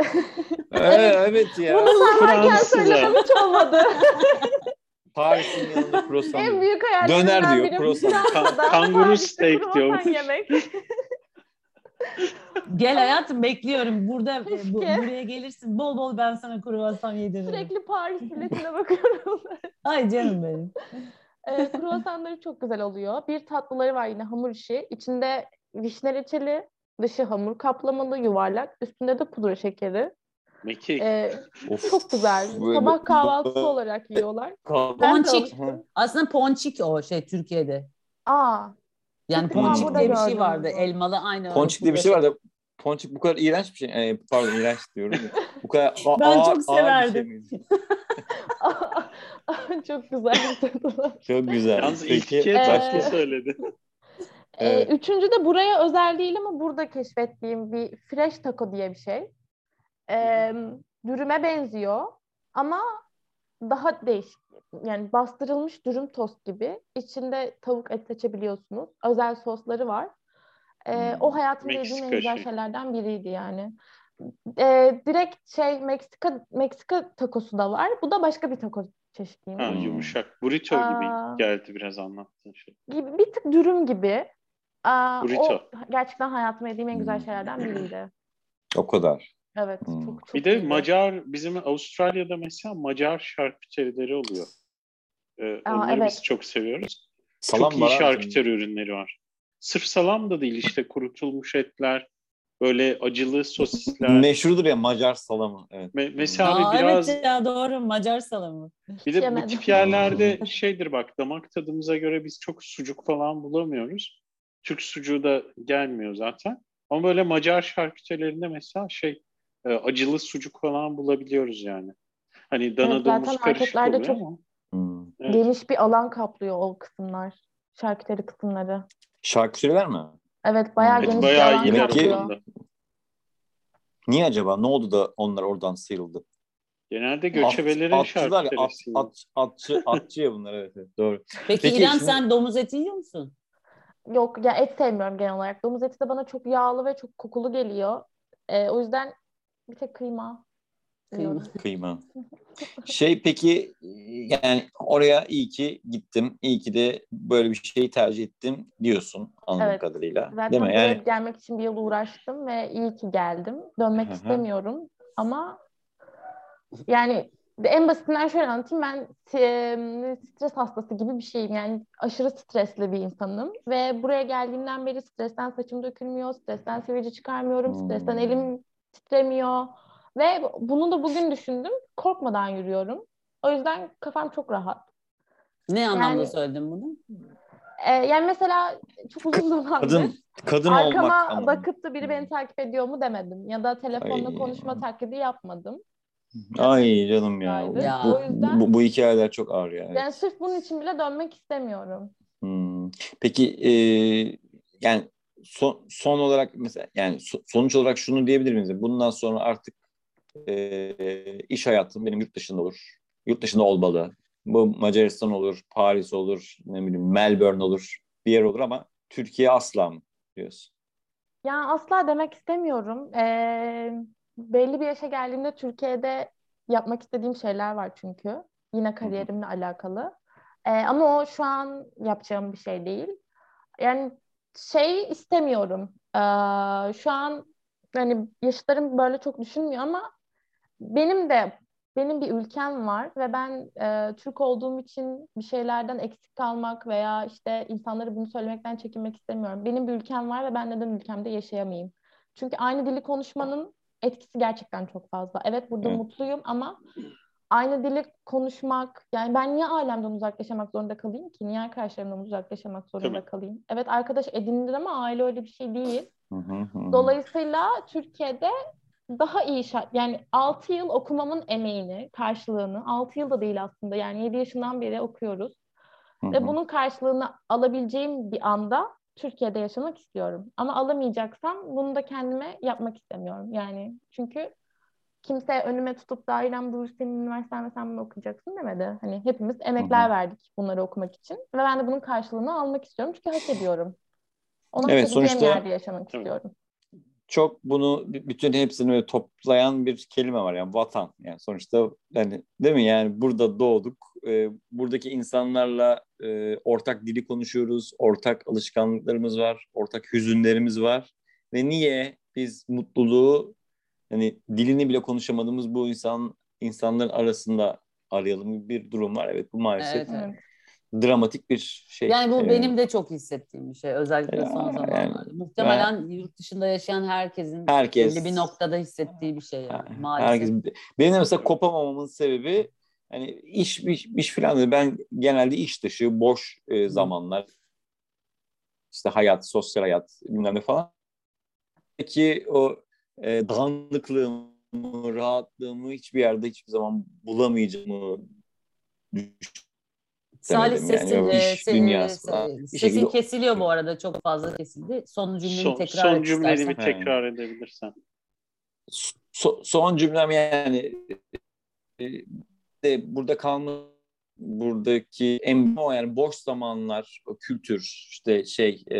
Ee, evet biz- ya. Bunu Fransızca. söylemem hiç olmadı. Paris'in yanında croissant. en diyor. büyük hayallerimden Döner diyor, Ka- kanguru steak kruvasan diyormuş. yemek. Gel hayatım bekliyorum. Burada e, bu- buraya gelirsin. Bol bol ben sana kruvasan yediririm. Sürekli Paris biletine bakıyorum. Ay canım benim. e, kruvasanları çok güzel oluyor. Bir tatlıları var yine hamur işi. İçinde vişne reçeli, dışı hamur kaplamalı, yuvarlak. Üstünde de pudra şekeri. Mekik. E, Of. çok güzel. Sabah kahvaltısı olarak yiyorlar. Ponçik. Aslında ponçik o şey Türkiye'de. Aa, Yani ponçik burada diye bir şey vardı. bunu. Elmalı aynı. Ponçik diye bir şey vardı. Ponçik bu kadar iğrenç bir şey. Ee, pardon iğrenç diyorum. Bu kadar a- Ben ağır- çok ağır bir şey severdim. miydi? çok güzel tadılar. Çok güzel. Yalnız ilk Peki, Ee, tatlı söyledi. Ee, Evet. üçüncü de buraya özel değil ama burada keşfettiğim bir fresh taco diye bir şey. Ee, dürüme benziyor ama daha değişik. Yani bastırılmış dürüm tost gibi. İçinde tavuk et seçebiliyorsunuz. Özel sosları var. Ee, Hmm. o hayatımda yediğim en güzel şey. şeylerden biriydi yani. Ee, direkt şey Meksika Meksika takosu da var. Bu da başka bir taco çeşidiymiş. Ha, Hmm. yumuşak. Burrito Aa. gibi geldi biraz anlattığın şey. gibi bir tık dürüm gibi. Aa, Burrito. o gerçekten hayatımda yediğim en güzel Hmm. şeylerden biriydi. O kadar. Evet, Hmm. çok çok Bir de iyiydi. Macar, bizim Avustralya'da mesela Macar şarküterileri oluyor. Ee, Aa, onları evet. biz çok seviyoruz. Salam çok iyi şarküteri ürünleri var. Sırf salam da değil işte kurutulmuş etler, böyle acılı sosisler. Meşhurdur ya Macar salamı. Evet. Me- mesela Aa, biraz Evet ya doğru Macar salamı. bir de bu yemedim. tip yerlerde şeydir bak damak tadımıza göre biz çok sucuk falan bulamıyoruz. Türk sucuğu da gelmiyor zaten. Ama böyle Macar şarküterilerinde mesela şey e, acılı sucuk falan bulabiliyoruz yani. Hani dana Evet, domuz zaten karışık marketlerde oluyor çok-. Hmm. Evet. Geniş bir alan kaplıyor o kısımlar. Şarküteri kısımları. Şarküteriler mi? Evet, bayağı Evet, geniş bir bayağı alan Demek ki- kaplıyor. Niye acaba? Ne oldu da onlar oradan sıyrıldı? Genelde göçebelerin At- atçılar ya, at, şarküterisi. at, atçı, atçı ya bunlar evet, evet doğru. Peki, Peki, İrem şimdi- sen domuz eti yiyor musun? Yok, ya et sevmiyorum genel olarak. Domuz eti de bana çok yağlı ve çok kokulu geliyor. Ee, o yüzden bir tek kıyma. Kıyma. Kıyma. Şey peki yani oraya iyi ki gittim. İyi ki de böyle bir şeyi tercih ettim diyorsun anladığım Evet. kadarıyla. Zaten Değil mi? Yani gelmek için bir yıl uğraştım ve iyi ki geldim. Dönmek istemiyorum ama yani en basitinden şöyle anlatayım. Ben stres hastası gibi bir şeyim. Yani aşırı stresli bir insanım. Ve buraya geldiğimden beri stresten saçım dökülmüyor, stresten sivilce çıkarmıyorum, Hmm. stresten elim titremiyor. Ve bunu da bugün düşündüm. Korkmadan yürüyorum. O yüzden kafam çok rahat. Ne anlamda Yani- söyledin bunu? Ee, yani mesela çok uzun zamandır Kadın kadın olmak arkama anlamında. bakıp da biri Hmm. beni takip ediyor mu demedim. Ya da telefonla Ay. konuşma taklidi yapmadım. Ay canım ya. Ya. Bu, yüzden- bu, bu hikayeler çok ağır ya. evet. Yani sırf bunun için bile dönmek istemiyorum. Hmm. Peki e, yani son, son olarak mesela yani so- sonuç olarak şunu diyebilir miyiz? Bundan sonra artık e, iş hayatım benim yurt dışında olur. Yurt dışında olmalı. Bu Macaristan olur, Paris olur, ne bileyim Melbourne olur, bir yer olur ama Türkiye asla mı diyorsun? Yani asla demek istemiyorum. Ee, belli bir yaşa geldiğimde Türkiye'de yapmak istediğim şeyler var çünkü. Yine kariyerimle alakalı. Ee, ama o şu an yapacağım bir şey değil. Yani şey istemiyorum. Ee, şu an hani yaşıtlarım böyle çok düşünmüyor ama benim de benim bir ülkem var ve ben e, Türk olduğum için bir şeylerden eksik kalmak veya işte insanlara bunu söylemekten çekinmek istemiyorum. Benim bir ülkem var ve ben neden ülkemde yaşayamayayım? Çünkü aynı dili konuşmanın etkisi gerçekten çok fazla. Evet burada Evet. mutluyum ama aynı dili konuşmak yani ben niye ailemden uzak yaşamak zorunda kalayım ki? Niye arkadaşlarımdan uzak yaşamak zorunda Tabii. kalayım? Evet arkadaş edinilir ama aile öyle bir şey değil. Dolayısıyla Türkiye'de daha iyi şart yani 6 yıl okumamın emeğini, karşılığını 6 yıl da değil aslında yani 7 yaşından beri okuyoruz ve bunun karşılığını alabileceğim bir anda Türkiye'de yaşamak istiyorum. Ama alamayacaksam bunu da kendime yapmak istemiyorum. Yani çünkü kimse önüme tutup da ailem bu senin üniversiten ve sen bunu okuyacaksın demedi. Hani hepimiz emekler Hı hı. verdik bunları okumak için ve ben de bunun karşılığını almak istiyorum çünkü hak ediyorum. Onu Evet, sonuçta- yerde yaşamak istiyorum. çok bunu bütün hepsini böyle toplayan bir kelime var yani vatan yani sonuçta yani değil mi yani burada doğduk e, buradaki insanlarla e, ortak dili konuşuyoruz ortak alışkanlıklarımız var ortak hüzünlerimiz var ve niye biz mutluluğu hani dilini bile konuşamadığımız bu insan insanların arasında arayalım bir durum var evet bu maalesef Evet, evet. Dramatik bir şey Yani bu E, benim de çok hissettiğim bir şey. Özellikle Ya, son yani- zamanlarda. Muhtemelen yurt dışında yaşayan herkesin Herkes- belli bir noktada hissettiği bir şey yani. Maalesef. Herkes, benim de mesela kopamamamın sebebi hani iş iş, iş falan değil. Ben genelde iş dışı boş e, zamanlar işte hayat, sosyal hayat bilmem ne falan. Ki o e, dağınıklığımı, rahatlığımı hiçbir yerde hiçbir zaman bulamayacağımı Salih yani. sesin, O e, iş se- dünyası falan. Bir sesin şekilde- kesiliyor bu arada. Çok fazla kesildi. Son cümleni Son, tekrar son et cümleni istersen. bir tekrar edebilirsen. So- son cümlem yani e, de burada kalma buradaki en o yani boş zamanlar, kültür, işte şey e,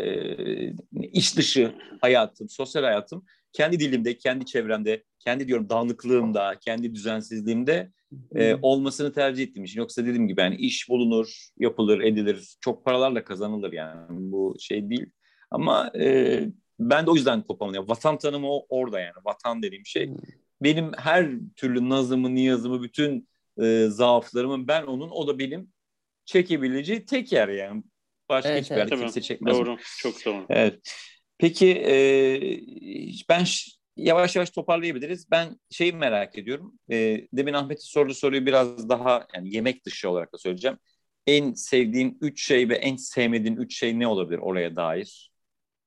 iş dışı hayatım, sosyal hayatım kendi dilimde, kendi çevremde, kendi diyorum dağınıklığımda, kendi düzensizliğimde e, olmasını tercih ettiğim için. Yoksa dediğim gibi yani iş bulunur, yapılır, edilir, çok paralarla kazanılır yani bu şey değil. Ama e, ben de o yüzden kopamam. Yani vatan tanımı o- orada yani. Vatan dediğim şey. Benim her türlü nazımı, niyazımı, bütün e, zaaflarımı ben onun, o da benim çekebileceği tek yer yani. Başka Evet, hiçbir evet. yerde Tabii. kimse çekmez. Doğru. Çok doğru. Evet. Peki e, ben yavaş yavaş toparlayabiliriz. Ben şeyi merak ediyorum. E, demin Ahmet'in sorduğu soruyu biraz daha yani yemek dışı olarak da söyleyeceğim. En sevdiğin üç şey ve en sevmediğin üç şey ne olabilir oraya dair?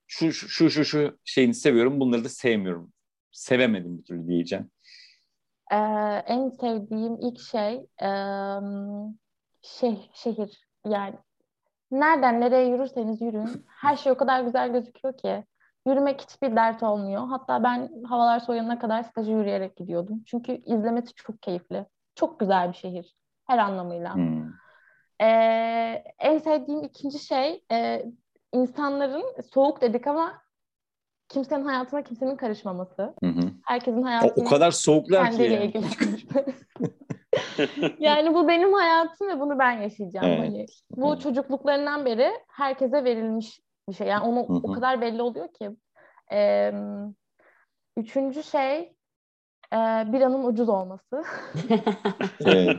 Şu şu şu şu, şeyini seviyorum, bunları da sevmiyorum. Sevemedim bir türlü diyeceğim. Ee, en sevdiğim ilk şey em, şey, şehir yani nereden nereye yürürseniz yürüyün her şey o kadar güzel gözüküyor ki yürümek hiçbir dert olmuyor. Hatta ben havalar soğuyana kadar staja yürüyerek gidiyordum. Çünkü izlemesi çok keyifli. Çok güzel bir şehir her anlamıyla. Hmm. Ee, en sevdiğim ikinci şey e, insanların soğuk dedik ama kimsenin hayatına kimsenin karışmaması. Hı hı. Herkesin O, hayatını o kadar soğuklar ki yani. yani bu benim hayatım ve bunu ben yaşayacağım. Evet. Hani bu Evet. çocukluklarından beri herkese verilmiş bir şey. Yani onu o kadar belli oluyor ki. Ee, üçüncü şey Ee, biranın ucuz olması. Evet.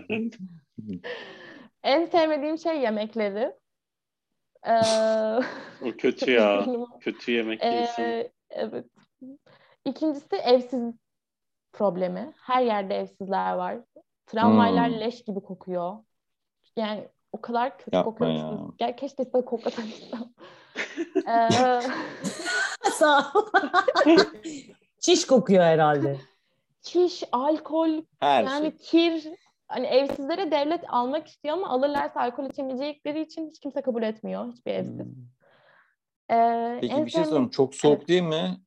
en sevmediğim şey yemekleri. Ee, O kötü ya. kötü yemek değilsin. Ee, evet. İkincisi evsiz problemi. Her yerde evsizler var. Tramvaylar Hmm. leş gibi kokuyor. Yani o kadar kötü Yapma kokuyor. ya. ki. Gel keşke size koklatabilsem. ee, Sağ ol. Çiş kokuyor herhalde. kiş, alkol, Her yani şey. kir. Hani evsizlere devlet almak istiyor ama alırlarsa alkol içemeyecekleri için hiç kimse kabul etmiyor. Hiçbir evsiz. Hmm. Ee, Peki en bir şey sorayım. Çok soğuk Evet. değil mi?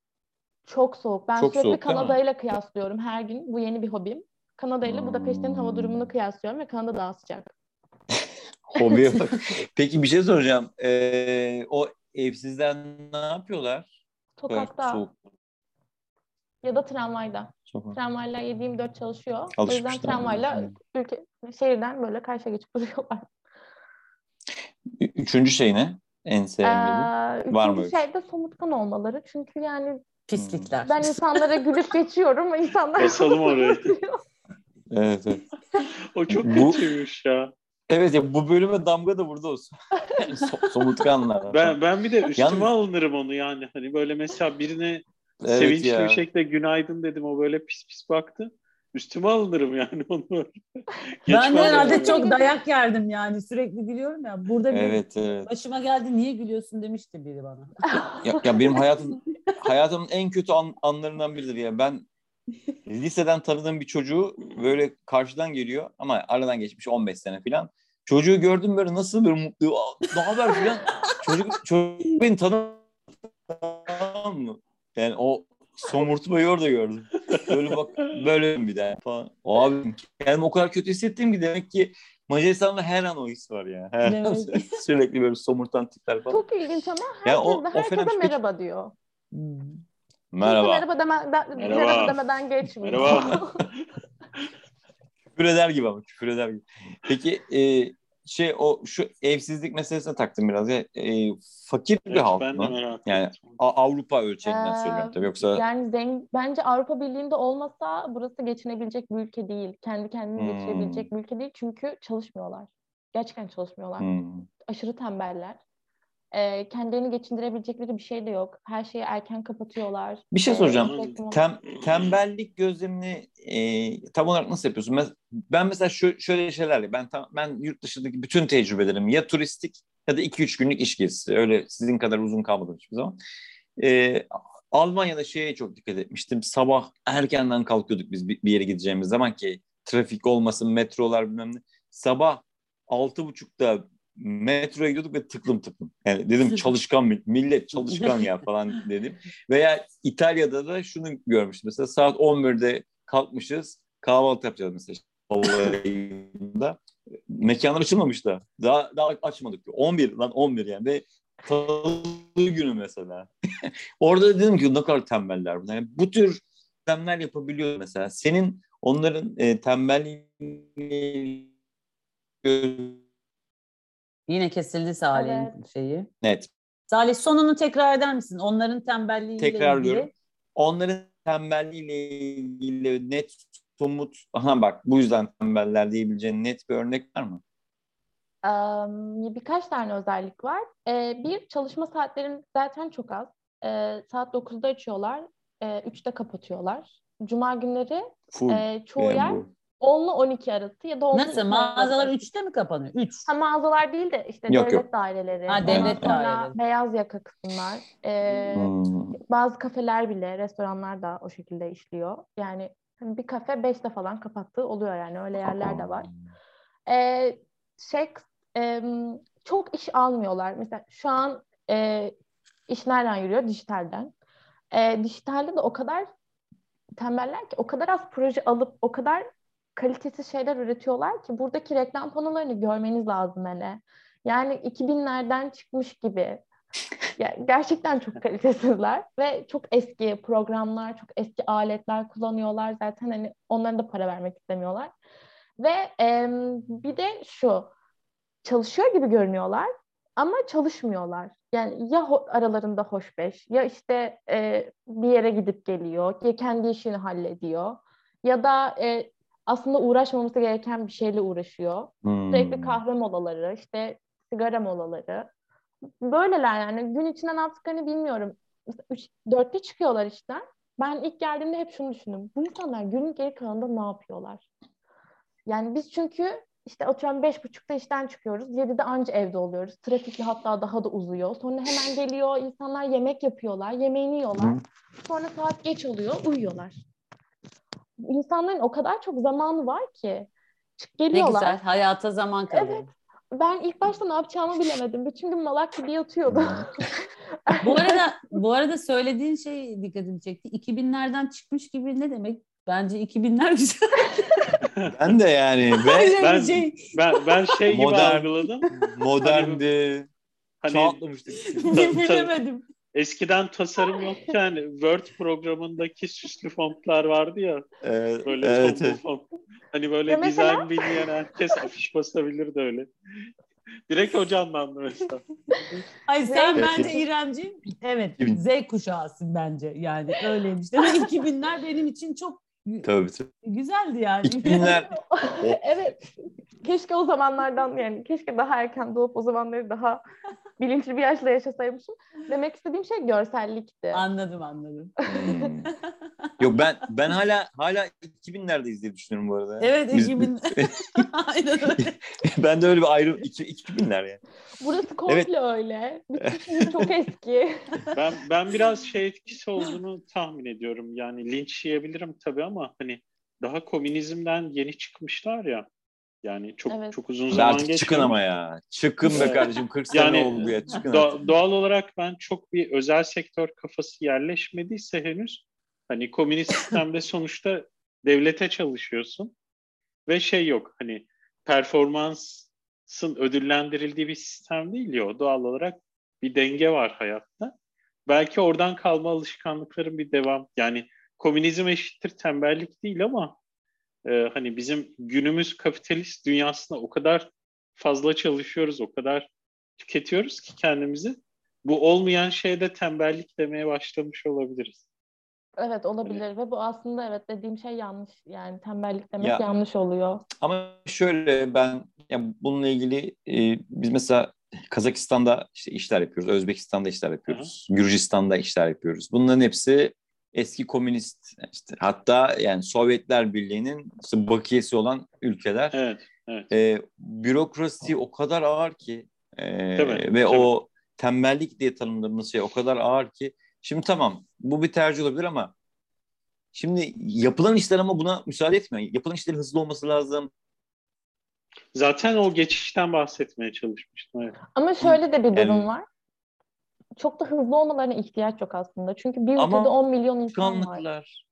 Çok soğuk. Ben Çok sürekli soğuk, değil mi? Kanada ile kıyaslıyorum her gün. Bu yeni bir hobim. Kanada ile Budapeşte'nin hava durumunu kıyaslıyorum ve Kanada daha sıcak. Hobiye bak. Peki bir şey soracağım. Ee, o evsizler ne yapıyorlar? Sokakta soğuk. ya da tramvayda. Sokak. Tramvayla 7-24 çalışıyor. O yüzden tramvayla ülke, şehirden böyle karşıya geçip duruyorlar. Üçüncü şey ne? En sevmediğin. Ee, Var mı üçüncü öyle? şey de somurtkan olmaları. Çünkü yani Pislikler. ben insanlara gülüp geçiyorum ama insanlar Basalım oraya. Evet, evet. O çok Bu- kötüymüş ya. Evet ya bu bölüme damga da burada olsun. So- somurtkanlar. Ben ben bir de üstüme Yalnız- alınırım onu yani. Hani böyle mesela birine Evet sevinçli ya. bir şekilde günaydın dedim o böyle pis pis baktı. Üstüme alınırım yani onu. Ben herhalde çok dayak yerdim yani. Sürekli gülüyorum ya. Burada bir Evet evet. başıma geldi niye gülüyorsun demişti biri bana. Ya, ya benim hayatım hayatımın en kötü an- anlarından biridir ya. Ben liseden tanıdığım bir çocuğu böyle karşıdan geliyor ama aradan geçmiş 15 sene falan. Çocuğu gördüm böyle nasıl böyle mutlu. "Aa, Ne haber falan. Çocuk, çocuk beni tanımadı tamam mı? Yani o somurtmayı orada gördüm. Böyle bak böyle bir daha falan. Abi kendimi o kadar kötü hissettim ki demek ki Macaristan'da her an o his var ya. Her an sürekli böyle somurtan tipler falan. Çok ilginç ama herkes Ya o- de o herkese merhaba diyor. Merhaba. merhaba, deme, de- Merhaba. merhaba demeden geçmiyor. Merhaba. Küfür eder gibi ama küfür eder gibi. Peki e, şey o şu evsizlik meselesine taktım biraz ya. E, fakir bir Evet, halk ben de mı? merak Yani. A- Avrupa ölçeğinden Ee, söylüyorum tabii yoksa Yani zengin, bence Avrupa Birliği'nde olmasa burası geçinebilecek bir ülke değil. Kendi kendini Hmm. geçirebilecek bir ülke değil. Çünkü çalışmıyorlar. Gerçekten çalışmıyorlar. Hmm. Aşırı tembeller. Ee, kendilerini geçindirebilecekleri bir şey de yok. Her şeyi erken kapatıyorlar. bir şey Ee, soracağım. mola- Tem, tembellik gözlemini e, tam olarak nasıl yapıyorsun? Mes- Ben mesela şu, şöyle şeylerle ben tam, ben yurt dışındaki bütün tecrübelerim ya turistik ya da 2-3 günlük iş gezisi. Öyle sizin kadar uzun kalmadım hiçbir zaman. E, Almanya'da şeye çok dikkat etmiştim. Sabah erkenden kalkıyorduk biz bir bir yere gideceğimiz zaman ki trafik olmasın, metrolar bilmem ne. Sabah altı buçukta metroya gidiyorduk ve tıklım tıklım. Yani dedim çalışkan mil- millet çalışkan ya falan dedim. Veya İtalya'da da şunu görmüştüm. Mesela saat 11'de kalkmışız. Kahvaltı yapacağız mesela. Mekanlar açılmamış da. Daha, daha açmadık. 11 lan 11 yani. Ve salı günü mesela. Orada dedim ki ne kadar tembeller bunlar. Yani bu tür tembeller yapabiliyor mesela. Senin onların e, tembelliğini Yine kesildi Salih'in Evet. şeyi. net Salih sonunu tekrar eder misin? Onların tembelliğiyle tekrarlıyorum. ilgili. Onların tembelliğiyle ilgili net somut aha bak bu yüzden tembeller diyebileceğin net bir örnek var mı? Am, birkaç tane özellik var. Ee, bir, çalışma saatlerin zaten çok az. Ee, saat 9'da açıyorlar, e, 3'te kapatıyorlar. Cuma günleri Full. e, çoğu yer bu. 10 ile 12 arası ya da 10 Nasıl? Mağazalar 3'te mi kapanıyor? 3. Ha, mağazalar değil de işte Yok, devlet yok. daireleri. Ha, ondan devlet sonra daireleri. Beyaz yaka kısımlar. Ee, Hmm. Bazı kafeler bile, restoranlar da o şekilde işliyor. Yani hani bir kafe 5'te falan kapattığı oluyor yani öyle yerler de var. Ee, şey em, çok iş almıyorlar. Mesela şu an e, iş nereden yürüyor? Dijitalden. E, dijitalde de o kadar tembeller ki o kadar az proje alıp o kadar kalitesiz şeyler üretiyorlar ki buradaki reklam panolarını görmeniz lazım hele. Yani 2000'lerden çıkmış gibi. Ya, gerçekten çok kalitesizler ve çok eski programlar, çok eski aletler kullanıyorlar. Zaten hani onlara da para vermek istemiyorlar. Ve em, bir de şu, çalışıyor gibi görünüyorlar ama çalışmıyorlar. Yani ya ho- aralarında hoş beş, ya işte e, bir yere gidip geliyor, ya kendi işini hallediyor. ya da e, aslında uğraşmaması gereken bir şeyle uğraşıyor. Hmm. Sürekli kahve molaları, işte sigara molaları. Böyleler yani. Gün içinde ne yaptıklarını bilmiyorum. Mesela üç, dörtte çıkıyorlar işten. Ben ilk geldiğimde hep şunu düşündüm. Bu insanlar günün geri kalanında ne yapıyorlar? Yani biz çünkü işte atıyorum beş buçukta işten çıkıyoruz. Yedide anca evde oluyoruz. Trafikle hatta daha da uzuyor. Sonra hemen geliyor insanlar yemek yapıyorlar. Yemeğini yiyorlar. Sonra saat geç oluyor. Uyuyorlar. İnsanların o kadar çok zamanı var ki. Çık Ne geliyorlar. güzel. Hayata zaman kalıyor. Evet. Ben ilk başta ne yapacağımı bilemedim. Bütün gün malak gibi yatıyordum. Bu arada bu arada söylediğin şey dikkatimi çekti. 2000'lerden çıkmış gibi ne demek? Bence 2000'ler güzel. Ben de yani ben- bir şey. Ben ben şey gibi Modern. algıladım. moderndi. Hani Çağ atlamıştık. Bilemedim. Eskiden tasarım yokken Word programındaki süslü fontlar vardı ya. Evet, Böyle evet, font. Hani böyle Ya mesela- dizayn bilmeyen herkes afiş basabilirdi öyle. Direkt o canlandı mesela. Ay sen Evet. bence İremciğim evet 2000. Z kuşağısın bence yani öyleymiş. Demek 2000'ler benim için çok Tabii tabii. güzeldi yani. 2000'ler evet. Keşke o zamanlardan yani keşke daha erken doğup o zamanları daha bilinçli bir yaşla yaşasaymışım. Demek istediğim şey görsellikti. anladım anladım. Hmm. Yok ben ben hala hala 2000'lerdeyiz diye düşünüyorum bu arada. Evet Biz- 2000. Aynen öyle. ben de öyle bir ayrı iki- 2000'ler yani. Burası komple öyle. Bütün çok eski. Ben ben biraz şey etkisi olduğunu tahmin ediyorum. Yani linç yiyebilirim tabii ama hani daha komünizmden yeni çıkmışlar ya. Yani çok Evet. çok uzun zaman artık çıkın geçmemiş. ama ya. Çıkın be kardeşim 40 sene Yani oldu ya çıkın Do- artık. doğal olarak ben çok bir özel sektör kafası yerleşmediyse henüz hani komünist sistemde sonuçta devlete çalışıyorsun ve şey yok hani performansın ödüllendirildiği bir sistem değil ya o doğal olarak bir denge var hayatta. Belki oradan kalma alışkanlıkların bir devam yani komünizm eşittir tembellik değil ama e, hani bizim günümüz kapitalist dünyasında o kadar fazla çalışıyoruz, o kadar tüketiyoruz ki kendimizi. Bu olmayan şeyde tembellik demeye başlamış olabiliriz. Evet olabilir ve bu aslında evet dediğim şey yanlış. Yani tembellik demek Ya. yanlış oluyor. Ama şöyle ben yani bununla ilgili e, biz mesela Kazakistan'da işte işler yapıyoruz, Özbekistan'da işler yapıyoruz, Gürcistan'da işler yapıyoruz. Bunların hepsi eski komünist işte hatta yani Sovyetler Birliği'nin işte bakiyesi olan ülkeler. Evet, evet. E, bürokrasi o kadar ağır ki e, Tabii, ve tabii. o tembellik diye tanımladığımız şey o kadar ağır ki şimdi tamam bu bir tercih olabilir ama şimdi yapılan işler ama buna müsaade etmiyor. Yapılan işlerin hızlı olması lazım. Zaten o geçişten bahsetmeye çalışmıştım. Evet. Ama şöyle de bir durum Yani- var. Çok da hızlı olmalarına ihtiyaç yok aslında. Çünkü bir Ama ülkede 10 milyon insan var.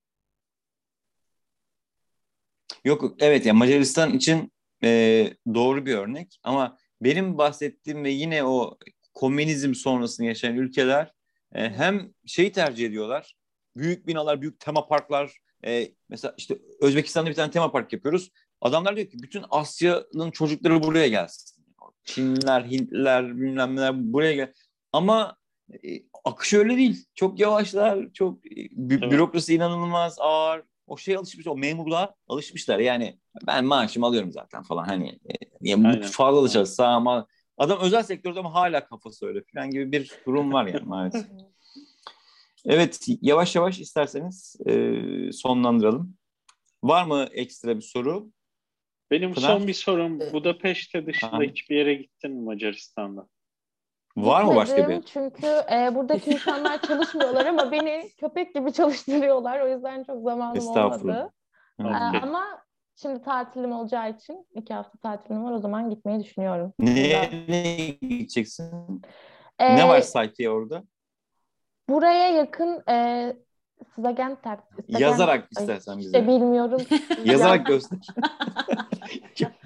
Yok evet ya Macaristan için e, doğru bir örnek ama benim bahsettiğim ve yine o komünizm sonrasını yaşayan ülkeler e, hem şeyi tercih ediyorlar. Büyük binalar, büyük tema parklar. e, mesela işte Özbekistan'da bir tane tema park yapıyoruz. Adamlar diyor ki bütün Asya'nın çocukları buraya gelsin. Çinliler, Hintliler, bilmem neler buraya gel. Ama akış öyle değil. Çok yavaşlar, çok e, bü- Tabii. bürokrasi inanılmaz ağır. O şey alışmış, o memurluğa alışmışlar. Yani ben maaşımı alıyorum zaten falan. Hani e, ya bu fazla da çalışsa ama adam özel sektörde ama hala kafası öyle falan gibi bir durum var yani maalesef. Evet, yavaş yavaş isterseniz e, sonlandıralım. Var mı ekstra bir soru? Benim Pınar? son bir sorum. Budapeşte dışında Aha. hiçbir yere gittin mi Macaristan'da? Var mı başka bir? Çünkü e, buradaki insanlar çalışmıyorlar ama beni köpek gibi çalıştırıyorlar. O yüzden çok zamanım Estağfurullah. olmadı. E, ama şimdi tatilim olacağı için iki hafta tatilim var. O zaman gitmeyi düşünüyorum. Nereye nereye gideceksin? E, Ne var Sayfiye orada? Buraya yakın e. Zagen- Yazarak istersen işte bize. bilmiyorum. Yazarak göster.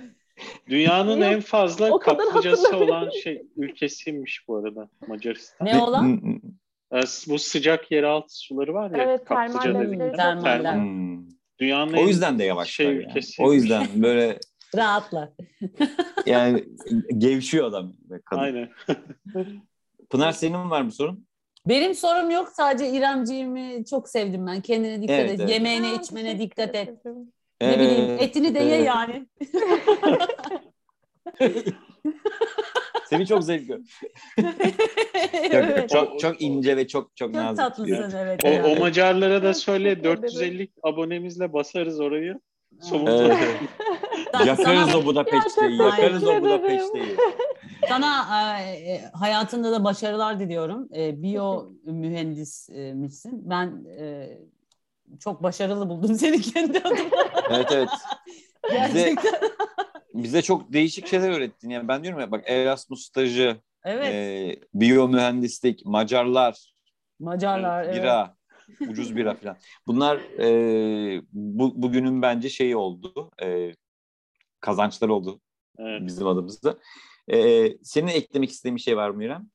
Dünyanın en fazla o kadar kaplıcası olan şey ülkesiymiş bu arada Macaristan. Ne olan? Ee, Bu sıcak yeraltı suları var ya Evet, kaplıca Termal. Hmm. Dünyanın O en yüzden de yavaşlar şey yani. ülkesiymiş. O yüzden böyle Rahatlar. yani gevşiyor adam ve kadın. Aynen. Pınar senin var mı sorun? Benim sorum yok. Sadece İremciğimi çok sevdim ben. Kendine dikkat Evet, et. evet. Yemeğine, içmene dikkat et. Ne bileyim Ee, etini de ye e, yani. Seni çok zevkli. evet. Çok çok ince ve çok çok, Çok nazik. tatlısın evet. O, yani. o Macarlara da söyle Teşekkür ederim. 450 abonemizle basarız orayı. Evet. Sana- Yakarız o Budapeşte'yi. Yakarız o Budapeşte'yi. Sana e, hayatında da başarılar diliyorum. E, biyo mühendismişsin. Ben e, çok başarılı buldum seni kendi adıma. Evet evet. Bize, Gerçekten. bize çok değişik şeyler öğrettin. Yani ben diyorum ya bak Erasmus stajı, Evet. e, biyomühendislik, Macarlar, Macarlar. evet. bira, ucuz bira falan. Bunlar e, bu, bugünün bence şeyi oldu. E, kazançları oldu Evet. bizim adımızda. E, senin eklemek istediğin bir şey var mı İrem?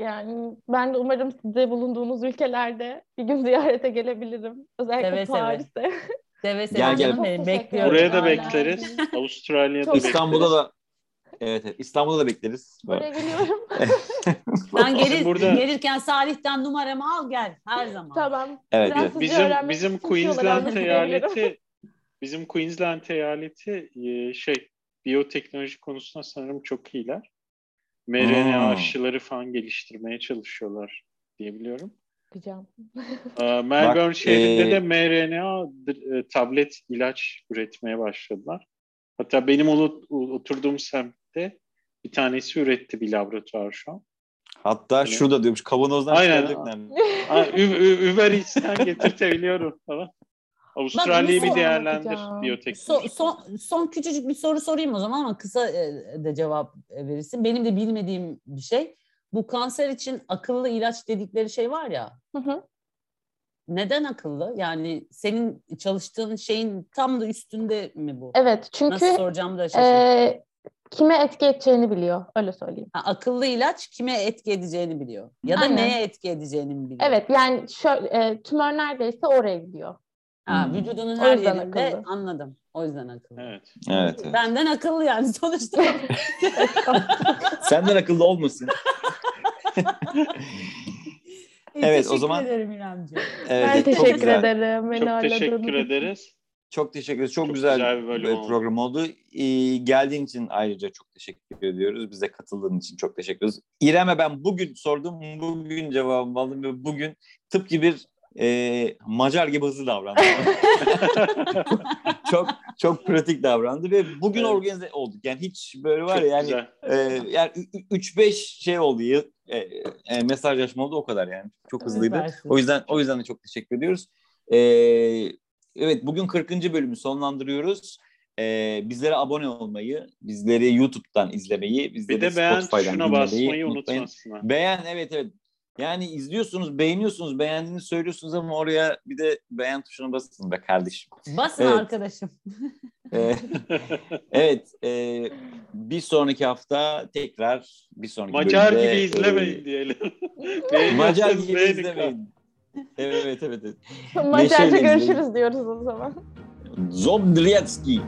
Yani ben de umarım siz de bulunduğunuz ülkelerde bir gün ziyarete gelebilirim. Özellikle Seve seve. Paris'te. Seve seve Gel, gel. Bekliyorum. Buraya da bekleriz. Avustralya'da bekleriz. İstanbul'da da Evet, evet. İstanbul'da da bekleriz. Oraya geliyorum. Sen gelir, burada- gelirken Salih'ten numaramı al gel her zaman. tamam. Evet, evet. Bizim bizim Queensland eyaleti bizim Queensland eyaleti e, şey biyoteknoloji konusunda sanırım çok iyiler. mRNA Hmm. aşıları falan geliştirmeye çalışıyorlar diyebiliyorum. Bakacağım. Ee, Melbourne Bak, şehrinde e, de mRNA tablet ilaç üretmeye başladılar. Hatta benim oturduğum semtte bir tanesi üretti bir laboratuvar şu an. Hatta şurada diyormuş kavanozdan Aynen. çıkardık. Ü- Uber Eats'ten getirtebiliyorum falan. Avustralya'yı bir değerlendir biyoteknoloji. So- son, son küçücük bir soru sorayım o zaman ama kısa e, de cevap verirsin. Benim de bilmediğim bir şey. Bu kanser için akıllı ilaç dedikleri şey var ya. Hı hı. Neden akıllı? Yani senin çalıştığın şeyin tam da üstünde mi bu? Evet çünkü Nasıl soracağımı da şaşırdım. e, kime etki edeceğini biliyor. Öyle söyleyeyim. Ha, akıllı ilaç kime etki edeceğini biliyor. Ya da Aynen. neye etki edeceğini biliyor? Evet yani şöyle, e, tümör neredeyse oraya gidiyor. Ha, Hmm. vücudunun her yerinde akıllı. anladım. O yüzden akıllı. Evet. Evet, evet. Benden akıllı yani sonuçta. Senden akıllı olmasın. Evet, o zaman- ederim İremciğim. Evet, ben teşekkür güzel. ederim. Beni Çok ağırladığınız teşekkür ederiz. Çok teşekkür ederiz. Çok, Çok güzel, güzel bir bölüm bir oldu. program oldu. Ee, geldiğin için ayrıca çok teşekkür ediyoruz. Bize katıldığın için çok teşekkür ediyoruz. İrem'e ben bugün sordum, bugün cevabımı aldım ve bugün tıpkı bir e, Macar gibi hızlı davrandı. çok çok pratik davrandı ve bugün Evet. organize olduk. Yani hiç böyle var Çok ya yani güzel. e, yani 3-5 şey oldu e, e, mesajlaşma oldu o kadar yani. Çok hızlıydı. Süpersin. O yüzden o yüzden de çok teşekkür ediyoruz. Ee, evet bugün 40. bölümü sonlandırıyoruz. Ee, bizlere abone olmayı, bizleri YouTube'dan izlemeyi, bizleri Bir de beğen Spotify'dan tuşuna dinlemeyi basmayı unutmayın. unutmasınlar. Beğen evet evet. Yani izliyorsunuz, beğeniyorsunuz, beğendiğini söylüyorsunuz ama oraya bir de beğen tuşuna basın be kardeşim. Basın Evet. arkadaşım. Ee, evet, e, bir sonraki hafta tekrar bir sonraki Macar bölümde, gibi e, izlemeyin diyelim. Macar gibi beğenin. izlemeyin. Evet, evet, evet. Macarca Neşeyle görüşürüz diyoruz o zaman. Zobdrietski.